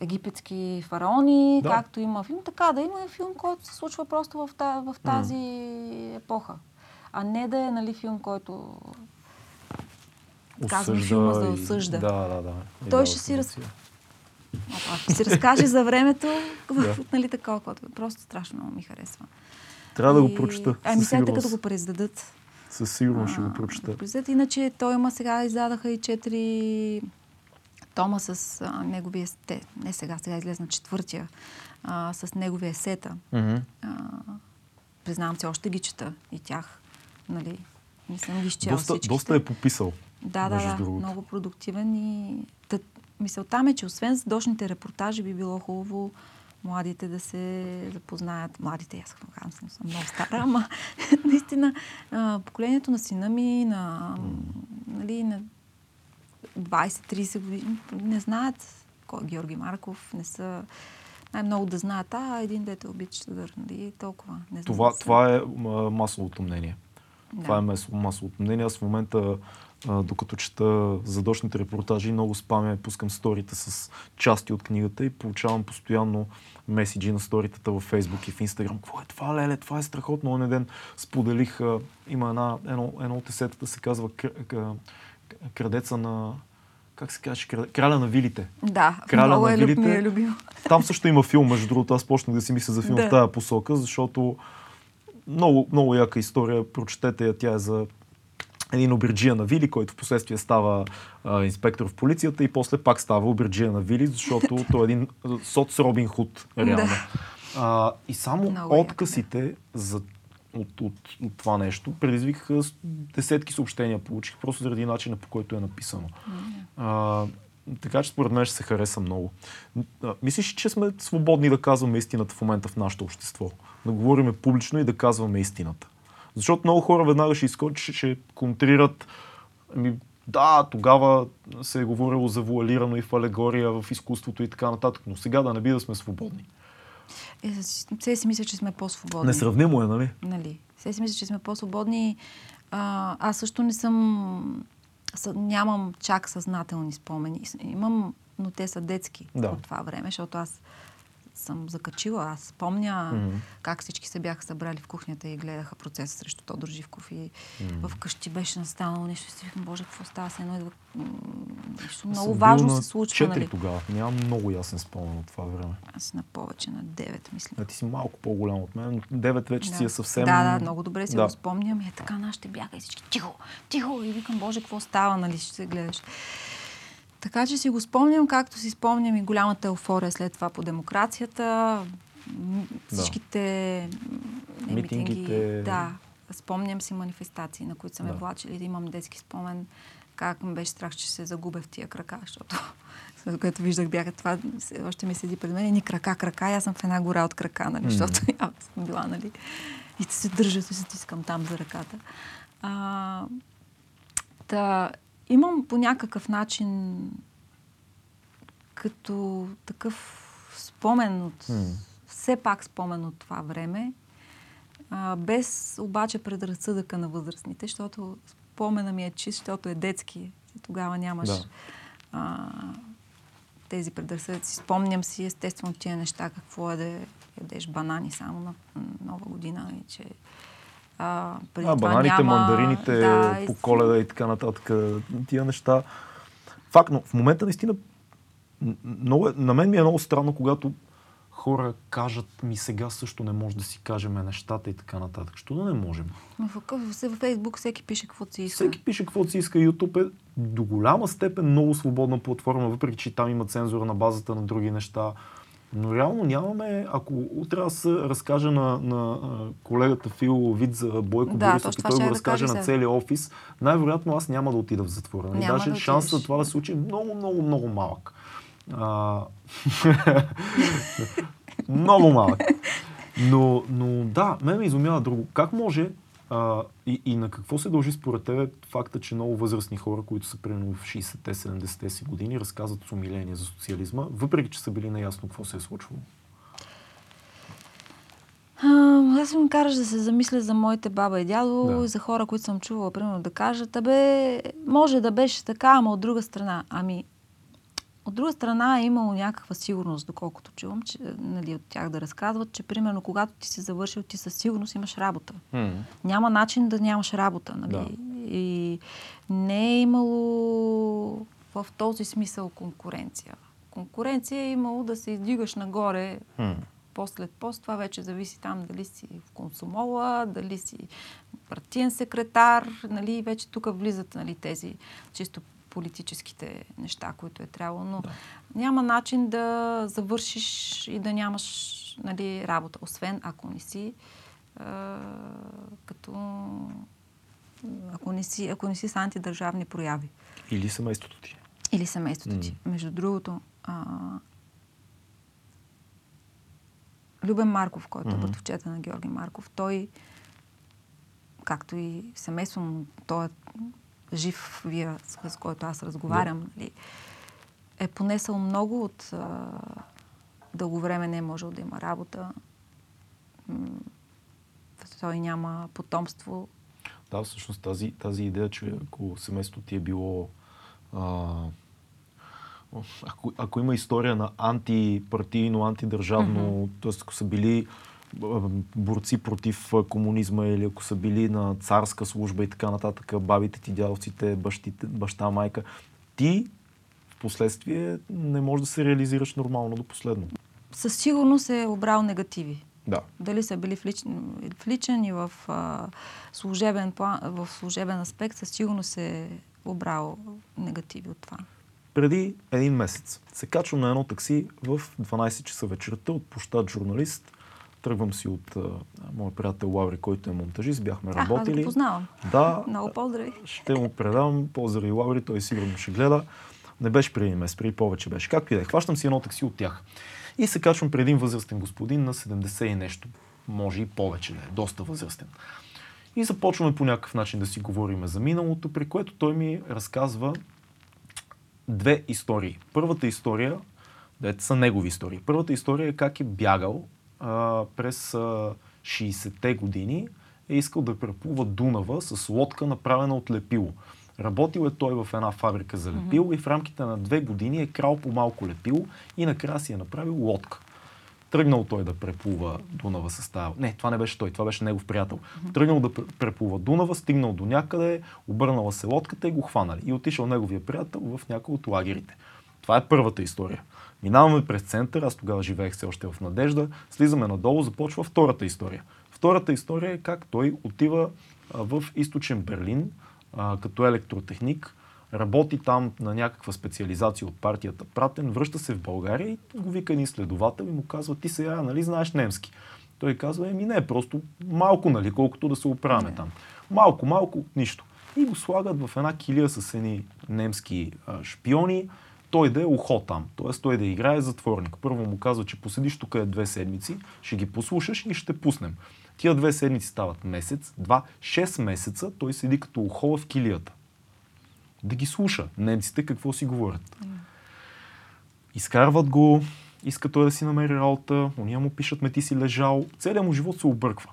египетски фараони, да. както има филм, така да има филм, който се случва просто в, в тази mm. епоха. А не да е нали, филм, който казвам филма за да осъжда. Да, да, да. И Той ще си, раз... Опа, си разкаже за времето, да. нали такова, което просто страшно много ми харесва. Трябва и... да го прочета. Ами сега като го преиздадат. Със сигурност ще го прочета. Да Иначе той има сега, издадаха и четири тома с а, неговия сте. Не сега, сега излезна четвъртия. А, с неговия сета. Mm-hmm. А, признавам се, още ги чета и тях. Нали, не съм ги изчел доста, всичките. доста е пописал. Да, да, да. Много продуктивен и... Тът, мисълта ми е, че освен с дошните репортажи би било хубаво младите да се запознаят. Младите, аз казвам, съм, съм много стара, ама наистина поколението на сина ми, на, нали, на 20-30 години не знаят кой е Георги Марков, не са най-много да знаят, а един дете обича да нали, толкова. Не това, това е масовото мнение. Да. Това е масовото мнение. Аз в момента, докато чета задочните репортажи, много спамя, пускам сторите с части от книгата и получавам постоянно меседжи на сторитата във Facebook и в Instagram. Какво е това, леле? Това е страхотно. Оня ден споделих, има една, едно, едно от есетата се казва крадеца на как се каже, краля на вилите. Да, краля много на е, вилите. Ми е любил. Там също има филм, между другото. Аз почнах да си мисля за филм да. в тази посока, защото много, много яка история. Прочетете я, тя е за един обирджия на Вили, който в последствие става а, инспектор в полицията и после пак става обирджия на Вили, защото той е един соц Робин Худ, реално. Да. А, и само много откъсите яка, да. за от, от, от това нещо. Предизвикаха десетки съобщения, получих просто заради начина по който е написано. А, така че според мен ще се хареса много. А, мислиш, че сме свободни да казваме истината в момента в нашето общество? Да говориме публично и да казваме истината. Защото много хора веднага ще изкочат, ще контрират ами, да, тогава се е говорило за вуалирано и в алегория, в изкуството и така нататък, но сега да не би да сме свободни. Е, все си мисля, че сме по-свободни. Несравнимо е, нали? Нали. Все си мисля, че сме по-свободни. А, аз също не съм... Съ, нямам чак съзнателни спомени. Имам, но те са детски Да. от това време, защото аз съм закачила. Аз спомня Мгм. как всички се бяха събрали в кухнята и гледаха процеса срещу Тодор Живков и вкъщи беше настанало нещо си викам, боже, какво става с едно идва... Нещо много важно се случва, четири нали? тогава. Нямам много ясен спомен от това време. Аз на повече, на 9, мисля. А ти си малко по-голям от мен. Девет вече си е съвсем... Да, да, много добре си Да. го спомням. И е така, нашите бяха и всички тихо, тихо. И викам, боже, какво става, нали, ще се гледаш. Така че си го спомням, както си спомням и голямата еуфория след това по демокрацията. м, Да. Всичките м, не, Митингите. митинги. Да, спомням си манифестации, на които са ме Да. влачили. Имам детски спомен как ме беше страх, че се загубя в тия крака, защото което виждах бяха това, още ми седи пред мен, ни крака, крака, и аз съм в една гора от крака, нали, Мгм. защото аз съм била, нали, и се държа, се стискам там за ръката. А, та, имам по някакъв начин като такъв спомен от, М. все пак спомен от това време, а, без обаче предразсъдъка на възрастните, защото спомена ми е чист, защото е детски. Тогава нямаш Да. а, тези предразсъдъци. Спомням си естествено тия неща, какво е да ядеш банани само на нова година и че а, преди А, това бананите, няма... мандарините да, по коледа и така нататък. Тия неща. Факт, но в момента наистина много е, на мен ми е много странно, когато хора кажат ми сега също не може да си кажем нещата и така нататък. Що да не можем? В, в, в Фейсбук всеки пише каквото си иска. Всеки пише каквото си иска. YouTube е до голяма степен много свободна платформа, въпреки че там има цензура на базата на други неща. Но реално нямаме, ако утре аз разкажа на, на колегата Фил вид за Бойко Да, Борисов и той го да разкаже кажа на целия офис, най-вероятно аз няма да отида в затвора. Няма Даже да шансът отидеш. това да се случи е много, много, много малък. А... много малък. Но, но да, мен ме изумява друго. Как може а, и, и на какво се дължи според тебе факта, че много възрастни хора, които са примерно в 60-те, 70-те си години, разказват с умиление за социализма, въпреки че са били наясно какво се е случвало? Аз ми караш да се замисля за моите баба и дядо Да. и за хора, които съм чувала, примерно да кажат, абе, може да беше така, ама от друга страна. Ами, от друга страна е имало някаква сигурност, доколкото чувам, че, нали, от тях да разказват, че примерно когато ти си завършил, ти със сигурност имаш работа. Няма начин да нямаш работа. Нали? Да. И не е имало в този смисъл конкуренция. Конкуренция е имало да се издигаш нагоре пост след пост. Това вече зависи там дали си в консумола, дали си партиен секретар. Нали? Вече тук влизат нали, тези чисто политическите неща, които е трябвало. Но Да. няма начин да завършиш и да нямаш нали, работа, освен ако не си а, като ако не, си, ако не си с антидържавни прояви. Или семейството ти. Или семейството ти. Между другото, а... Любен Марков, който е Мгм. братовчета на Георги Марков, той, както и семейство му, той е жив, вие, с, който аз разговарям, нали, е понесъл много от а... дълго време не е можел да има работа. Той няма потомство. Да, всъщност тази, тази идея, че ако семейството ти е било а, ако, ако има история на антипартийно, антидържавно, mm-hmm. т.е. ако са били борци против комунизма или ако са били на царска служба и така нататък, бабите ти, дядовците, бащите, баща, майка, ти в последствие не можеш да се реализираш нормално до последно. Със сигурност е обрал негативи. Да. Дали са били в личен, в личен и в, а, служебен план, в служебен аспект, със сигурност е обрал негативи от това. Преди един месец се качвам на едно такси в 12 часа вечерта от площад журналист. Тръгвам си от а, моят приятел Лаври, който е монтажист. Бяхме А, аз работили. го познавам. Да, Много поздрави. ще му предам. Поздрави Лаври, той сигурно ще гледа. Не беше преди месец, преди повече беше. Както и да е. Хващам си едно такси от тях. И се качвам при един възрастен господин на 70 и нещо. Може и повече да е. Доста възрастен. И започваме по някакъв начин да си говорим за миналото, при което той ми разказва две истории. Първата история, дете са негови истории. Първата история е как е бягал а, през а, 60-те години е искал да преплува Дунава с лодка, направена от лепило. Работил е той в една фабрика за лепило mm-hmm. и в рамките на две години е крал по малко лепило и накрая си е направил лодка. Тръгнал той да преплува Дунава с тази... Не, това не беше той, това беше негов приятел. Mm-hmm. Тръгнал да преплува Дунава, стигнал до някъде, обърнала се лодката и го хванали. И отишъл неговия приятел в някой от лагерите. Това е първата история. Минаваме през център, аз тогава живеех все още в Надежда, слизаме надолу, започва втората история. Втората история е как той отива в източен Берлин като електротехник, работи там на някаква специализация от партията Пратен, връща се в България и го вика един следовател и му казва, ти сега, нали, знаеш немски. Той казва, еми не, просто малко, нали, колкото да се оправяме там. Малко, малко, нищо. И го слагат в една килия с едни немски а, шпиони, той да е ухо там, т.е. той да играе затворник. Първо му казва, че поседиш тук е две седмици, ще ги послушаш и ще пуснем. Тия две седмици стават месец, два, шест месеца, той седи като ухо в килията. Да ги слуша немците какво си говорят. Изкарват го, иска той да си намери работа, уния му пишат ме ти си лежал, целият му живот се обърква.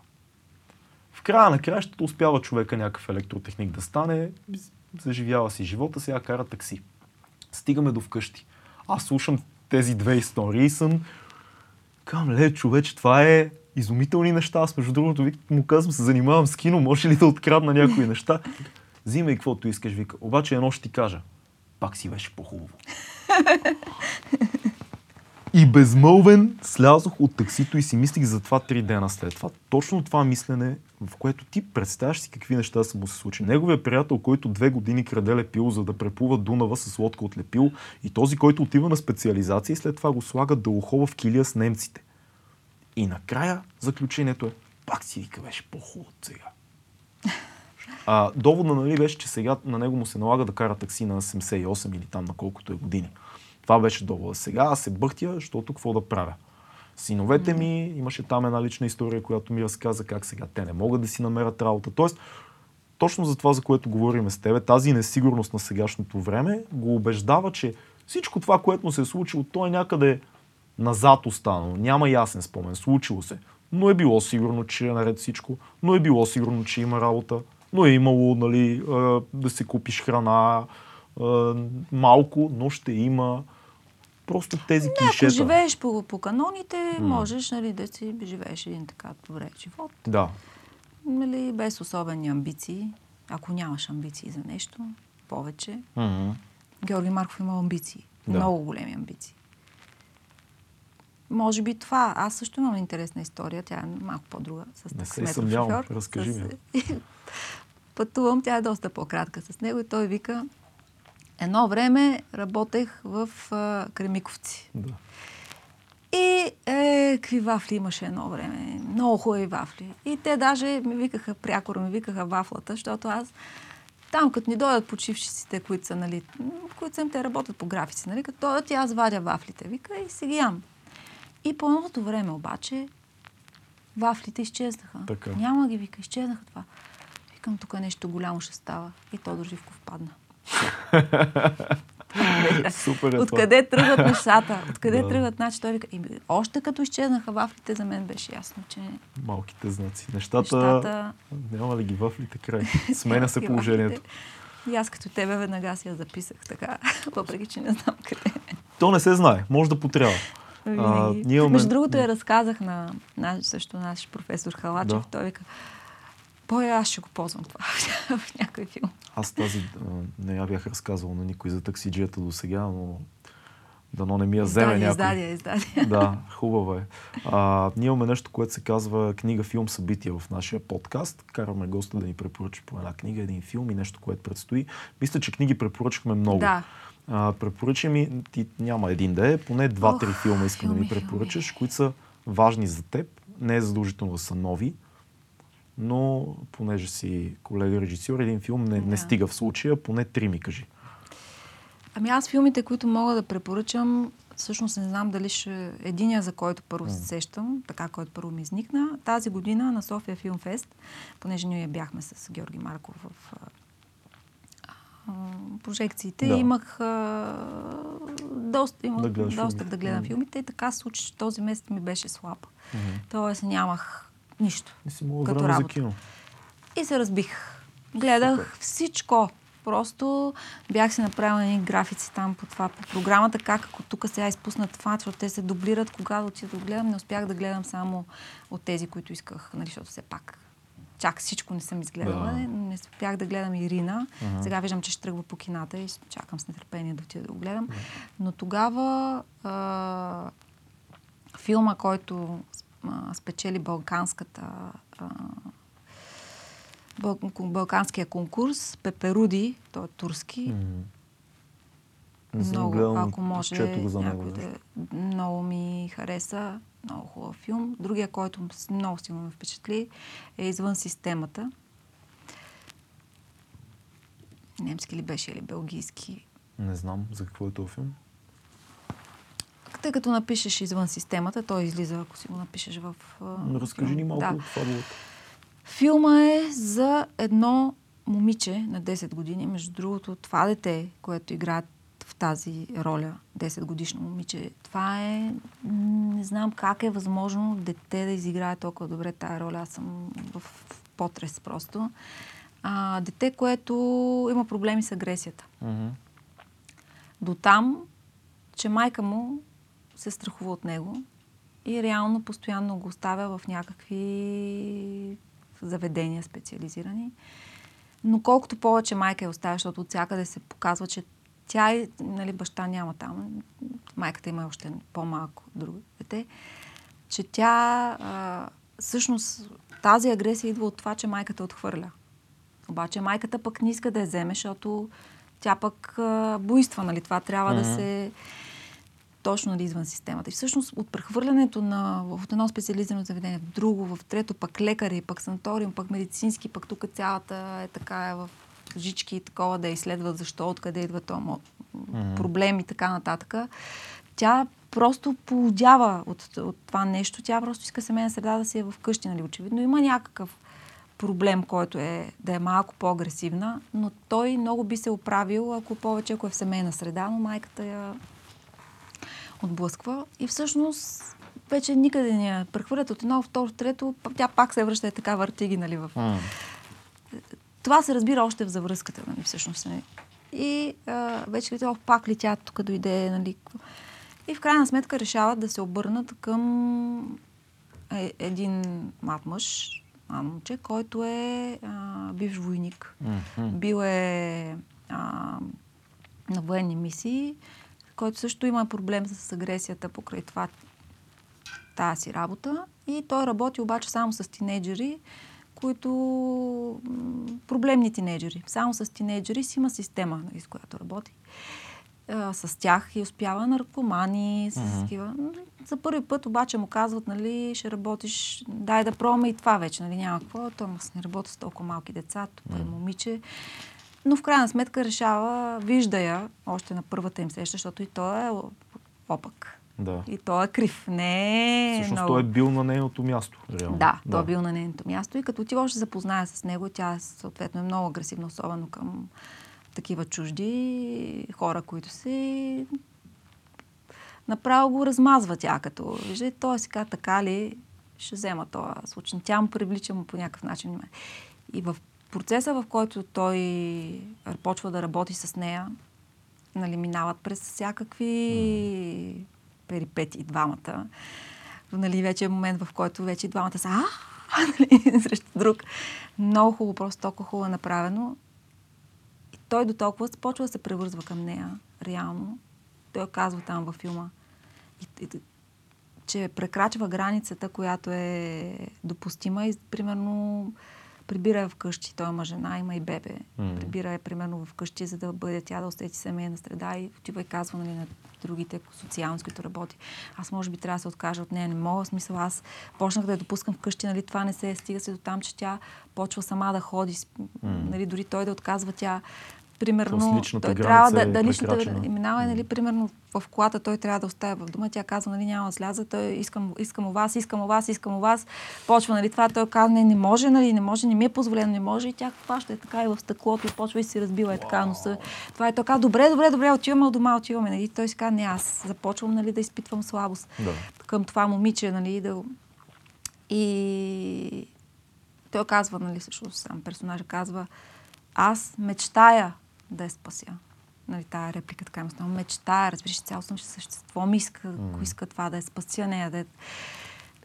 В края на краищата успява човека някакъв електротехник да стане, заживява си живота, сега кара такси. Стигаме до вкъщи. Аз слушам тези две истории и съм... Кам, ле, човече, това е изумителни неща. Аз, между другото, му казвам, се занимавам с кино, може ли да открадна някои неща? Взимай каквото искаш, вика. Обаче едно ще ти кажа. Пак си беше по-хубаво. И безмълвен слязох от таксито и си мислих за това три дена след това. Точно това мислене, в което ти представяш си какви неща са му се случи. Неговия приятел, който две години краде лепило, за да преплува Дунава с лодка от лепило и този, който отива на специализация и след това го слага да ухова в килия с немците. И накрая заключението е, пак си вика, беше по-хубаво от сега. А, доводна нали, беше, че сега на него му се налага да кара такси на 78 или там на колкото е години. Това беше довода. Сега аз се бъхтя, защото какво да правя. Синовете ми, имаше там една лична история, която ми разказа как сега те не могат да си намерят работа. Тоест, точно за това, за което говорим с тебе, тази несигурност на сегашното време го убеждава, че всичко това, което му се е случило, то е някъде назад останало. Няма ясен спомен. Случило се. Но е било сигурно, че е наред всичко. Но е било сигурно, че има работа. Но е имало нали, да си купиш храна. Малко, но ще има. Просто тези не, клишета. Ако живееш по, по каноните, mm. можеш нали, да си живееш един така добре живот. Да. Нали, без особени амбиции. Ако нямаш амбиции за нещо, повече. Mm-hmm. Георги Марков има амбиции. Да. Много големи амбиции. Може би това. Аз също имам интересна история. Тя е малко по-друга. С Не се съмнявам. Разкажи ми. Пътувам. Тя е доста по-кратка с него и той вика Едно време работех в а, Кремиковци. Да. И е, какви вафли имаше едно време. Много хубави вафли. И те даже ми викаха, прякора ми викаха вафлата, защото аз там, като ни дойдат почившиците, които са, нали, които са те работят по графици, нали, като дойдат и аз вадя вафлите. Вика и си ги ям. И по едното време обаче вафлите изчезнаха. Така. Няма ги, вика, изчезнаха това. Викам, тук нещо голямо ще става. И Тодор Живков падна. Супер е Откъде тръгват нещата? Откъде да. тръгват? Значи той вика, още като изчезнаха вафлите, за мен беше ясно, че... Малките знаци. Нещата... Нещата... Няма ли ги вафлите край? Сменя се положението. И аз като тебе веднага си я записах така, въпреки че не знам къде. То не се знае. Може да потрябва. А, имаме... Между другото я разказах на наш, също наш професор Халачев. Да. Той вика, Бой, аз ще го ползвам това в някой филм. Аз тази не я бях разказвал на никой за таксиджията до сега, но дано не ми я вземе някой. Издадия, издадия. Да, хубаво е. А, ние имаме нещо, което се казва книга, филм, събития в нашия подкаст. Караме госта да ни препоръча по една книга, един филм и нещо, което предстои. Мисля, че книги препоръчахме много. Да. А, препоръча ми, ти няма един да е, поне два-три филма искам да ми препоръчаш, филми. които са важни за теб. Не е задължително да са нови, но понеже си колега режисьор, един филм не, да. не стига в случая, поне три ми кажи. Ами аз филмите, които мога да препоръчам, всъщност не знам дали ще... Единия, за който първо се сещам, така, който първо ми изникна, тази година на София Филмфест, понеже ние бяхме с Георги Марков в прожекциите, да. имах а, доста, имах Да доста филмите. да гледам филмите и така се случи, че този месец ми беше слаб. Мгм. Тоест нямах нищо. Не си Като време за кино. И се разбих. Гледах Супер. всичко. Просто бях си направила едни графици там по това, по програмата, как ако тук сега изпуснат това, защото те се дублират, кога да отида да гледам. Не успях да гледам само от тези, които исках, нали, защото все пак чак всичко не съм изгледала. Да. Не успях да гледам Ирина. Ага. Сега виждам, че ще тръгва по кината и чакам с нетърпение да отида да го гледам. Но тогава а, филма, който а, спечели Балканската а, Бал- Балканския конкурс, Пеперуди, той е турски. Съм много, гледал, ако може, някой да, много ми хареса, много хубав филм. Другия, който много силно ме впечатли, е Извън системата. Немски ли беше или белгийски? Не знам за какво е този филм. Тъй като напишеш извън системата, той излиза, ако си го напишеш в... Но разкажи филм. ни малко Да. от фабулата. Филма е за едно момиче на 10 години. Между другото, това дете, което играе в тази роля, 10 годишно момиче, това е... Не знам как е възможно дете да изиграе толкова добре тая роля. Аз съм в, потрес просто. А, дете, което има проблеми с агресията. Мгм. До там, че майка му се страхува от него и реално постоянно го оставя в някакви заведения специализирани. Но колкото повече майка я оставя, защото от всякъде се показва, че тя, и, нали, баща няма там, майката има още по-малко друго дете, че тя а, всъщност тази агресия идва от това, че майката отхвърля. Обаче майката пък не иска да я вземе, защото тя пък а, буйства, нали? Това трябва да Мгм. се точно нали, извън системата. И всъщност от прехвърлянето на, в едно специализирано заведение в друго, в трето пък лекари, пък санаториум, пък медицински, пък тук цялата е така е в жички и такова да изследват защо, откъде идва то мо- проблем и така нататък. Тя просто поудява от, от това нещо. Тя просто иска семейна среда да си е вкъщи, нали? Очевидно има някакъв проблем, който е да е малко по-агресивна, но той много би се оправил, ако повече, ако е в семейна среда, но майката я отблъсква. И всъщност вече никъде не я прехвърлят от едно, второ, трето, тя пак се връща и така въртиги, нали, в... М. Това се разбира още в завръзката, нали, всъщност. Нали. И а, вече това пак ли тя тук дойде, нали. И в крайна сметка решават да се обърнат към е, един млад мъж, момче, който е а, бивш войник. Мгм. Бил е а, на военни мисии, който също има проблем с агресията покрай това тази си работа. И той работи обаче само с тинейджери, които проблемни тинейджери. Само с тинейджери си има система, нали, с която работи. А, с тях и успява наркомани, с Мгм. такива. За първи път обаче му казват, нали, ще работиш, дай да пробваме и това вече, нали, няма какво. Той не работи с толкова малки деца, това е момиче. Но в крайна сметка решава, вижда я още на първата им среща, защото и той е опък. Да. И той е крив. Не е Всъщност много... той е бил на нейното място. Реално. Да, той е бил на нейното място и като отива още се запознае с него, тя съответно е много агресивна, особено към такива чужди хора, които се направо го размазва тя, като вижда, той си казва така ли, ще взема този случай. Тя му привлича му по някакъв начин. И в процеса, в който той почва да работи с нея, нали, минават през всякакви перипети двамата. Нали, вече е момент, в който вече двамата са а, нали, срещу друг. Много хубаво, просто толкова хубаво е направено. И той до толкова почва да се превързва към нея, реално. Той казва там във филма, и, и, че прекрачва границата, която е допустима и, примерно, прибира я вкъщи. Той има жена, има и бебе. Мгм. Прибира я, примерно, вкъщи, за да бъде тя да усети семейна среда и отива и казва нали, на другите социални, с които работи. Аз може би трябва да се откажа от нея. Не мога, в смисъл аз почнах да я допускам вкъщи, нали, това не се стига се до там, че тя почва сама да ходи. Нали, дори той да отказва тя примерно, той трябва да, да личната минава, е, нали, примерно в колата той трябва да оставя в дома, тя казва, нали, няма да сляза, той искам, искам у вас, искам у вас, искам у вас, почва, нали, това, той казва, не, не може, нали, не може, не ми е позволено, не може, и тя хваща е така и в стъклото и почва и си разбива е така носа. Това е казва, добре, добре, добре, отиваме от дома, отиваме, нали, той си казва, не, аз започвам, нали, да изпитвам слабост Да. към това момиче, нали, да... И той казва, нали, също сам персонажа казва, аз мечтая да я спася. Нали, тая реплика така има стана. Мечтая, разбираш, цялостно ще същество ми иска, ако иска това да я спася нея. Да...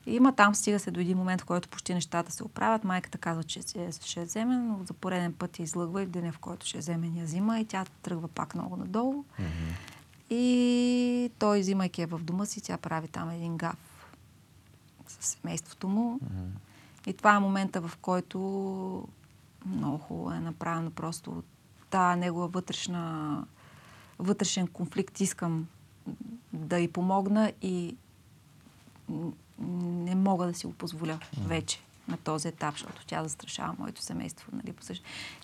Има там, стига се до един момент, в който почти нещата се оправят. Майката казва, че ще, ще вземе, но за пореден път я излъгва и в деня, в който ще я вземе, ни я взима и тя тръгва пак много надолу. И той, взимайки я в дома си, тя прави там един гаф с семейството му. И това е момента, в който много хубаво е направено просто та негова вътрешна, вътрешен конфликт искам да й помогна и не мога да си го позволя вече на този етап, защото тя застрашава моето семейство. Нали,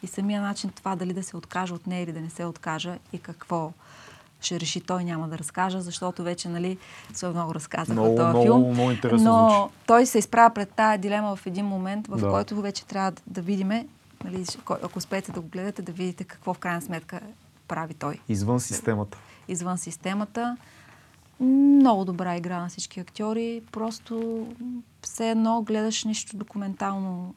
И самия начин това дали да се откажа от нея или да не се откажа и какво ще реши той, няма да разкажа, защото вече, нали, се много разказах Много, този много, филм. много интересно но звучи. той се изправя пред тая дилема в един момент, в Да. който вече трябва да, да видиме, нали, ако успеете да го гледате, да видите какво в крайна сметка прави той Извън системата. извън системата. Много добра игра на всички актьори. Просто все едно гледаш нещо документално.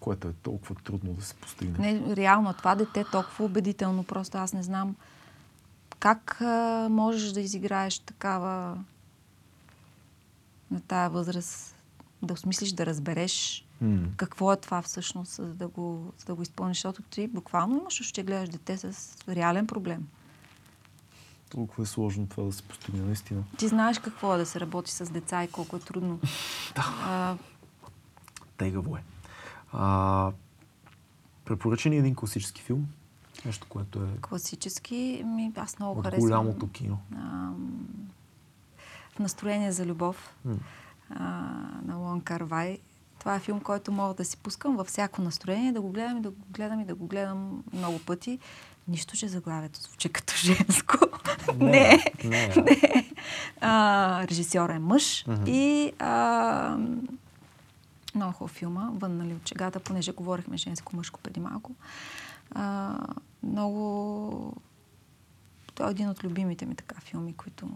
Което е толкова трудно да се постигне. Не, реално това дете е толкова убедително. Просто аз не знам как а, можеш да изиграеш такава на тая възраст, да осмислиш, да разбереш Какво е това всъщност, за да го, за да го изпълниш. Защото ти буквално имаш, ще гледаш дете с реален проблем. Толкова е сложно това да се постигне, наистина. Ти знаеш какво е да се работи с деца и колко е трудно. А, Тегаво е. А, препоръча ни един класически филм. Нещо, което е класически, ми, аз много от харесвам. голямото кино. в настроение за любов а, на Лон Карвай. Това е филм, който мога да си пускам във всяко настроение, да го гледам и да го гледам и да го гледам много пъти. Нищо, че заглавието звучи като женско. не. не. не. А, режисьор е мъж Мгм. и а, много хубав филма, вън нали, от чегата, понеже говорихме женско-мъжко преди малко. А, много... Той е един от любимите ми така филми, които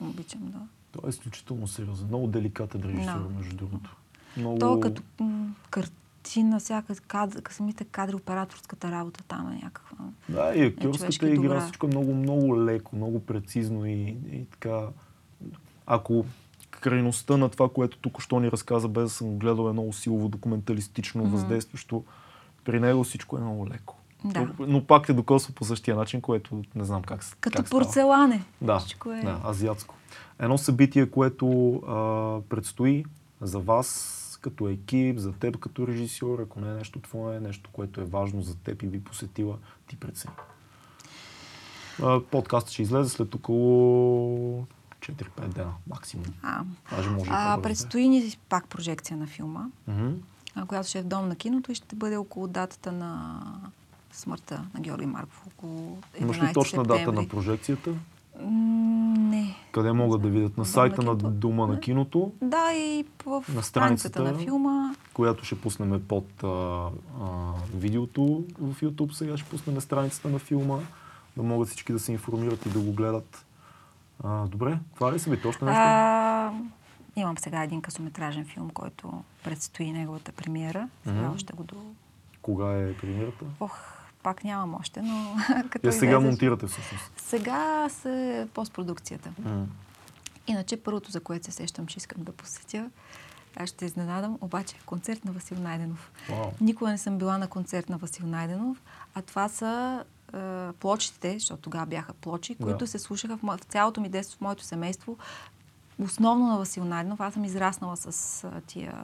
обичам да... Той е изключително сериозен. Много деликатен режисьор, Да. между другото. Много... То е като м, картина, всяка кадр, самите кадри, операторската работа там е някаква. Да, и актьорската човешки игра, добра. всичко е много, много леко, много прецизно и, и така. Ако Крайността на това, което тук що ни разказа, без да съм гледал, е много силово, документалистично, Мгм. въздействащо. При него всичко е много леко. Да. Но, пак те докосва по същия начин, което не знам как, с- Като как става. порцелане. Да, Всичко е... да, азиатско. Едно събитие, което а, предстои за вас като екип, за теб като режисьор, ако не е нещо твое, нещо, което е важно за теб и би посетила, ти прецени. Подкастът ще излезе след около 4-5 дена, максимум. А, Даже може а, предстои ни пак прожекция на филма, а, която ще е в дом на киното и ще бъде около датата на смъртта на Георги Марков. Около 11 Имаш ли точна дата септември. на прожекцията? Не. Къде могат да видят? На на сайта на киното. Дома на киното, Да, и в На страницата на филма. която ще пуснем под а, а, видеото в YouTube. Сега ще пуснем страницата на филма, да могат всички да се информират и да го гледат. А, добре, това ли са ви точно нещо? А, имам сега един късометражен филм, който предстои неговата премиера. Сега Мгм. още го до... Кога е премиерата? Ох, пак нямам още, но като Я сега монтирате всъщност. Сега се постпродукцията. М. Иначе първото, за което се сещам, че искам да посетя, аз ще изненадам, обаче е концерт на Васил Найденов. Вау. Никога не съм била на концерт на Васил Найденов, а това са е, плочите, защото тогава бяха плочи, Да. които се слушаха в, мо... в цялото ми детство, в моето семейство. Основно на Васил Найденов. Аз съм израснала с а, тия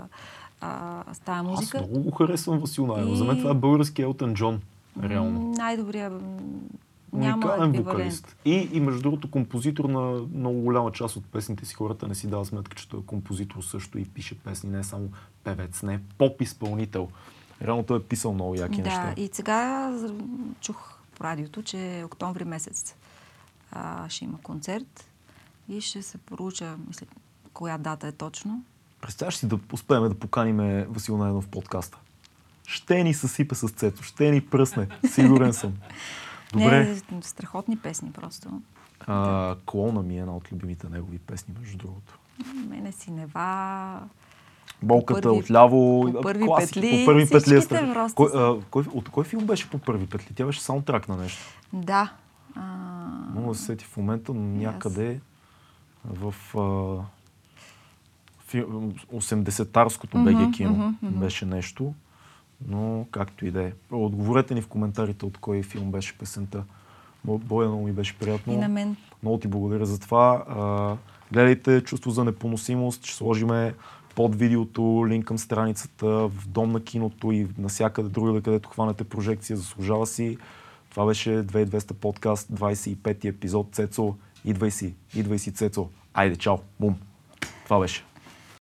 а, с тая Аз музика. много го харесвам Васил Найденов. За мен И- това е български Елтън Джон. Реално. Най-добрия. Няма Уникален вокалист. И, и между другото композитор на много голяма част от песните си. Хората не си дават сметка, че той е композитор също и пише песни, не е само певец, не е поп изпълнител. Реално той е писал много яки Да, неща. и сега чух по радиото, че октомври месец а, ще има концерт и ще се поруча, мисля, коя дата е точно. Представяш си да успеем да поканим Васил Найденов в подкаста. Ще ни съсипе с цето, ще ни пръсне, сигурен съм. Добре. Не, страхотни песни просто. А, Клона ми е една от любимите негови песни, между другото. Мене си нева. Болката първи, отляво. По първи класики, петли. По първи петли. Е кой, а, кой, от кой филм беше по първи петли? Тя беше саундтрак на нещо. Да. А... Мога да се сети в момента, но някъде yes. в а, 80-тарското BG mm-hmm, кино mm-hmm, mm-hmm. беше нещо. Но както и да е. Отговорете ни в коментарите от кой филм беше песента. Боя много ми беше приятно. И на мен. Много ти благодаря за това. А, гледайте Чувство за непоносимост. Ще сложиме под видеото линк към страницата в Дом на киното и насякъде другаде, където хванете прожекция. Заслужава си. Това беше 2200 подкаст, 25 епизод. Цецо, идвай си, идвай си, Цецо. Айде, чао, бум. Това беше.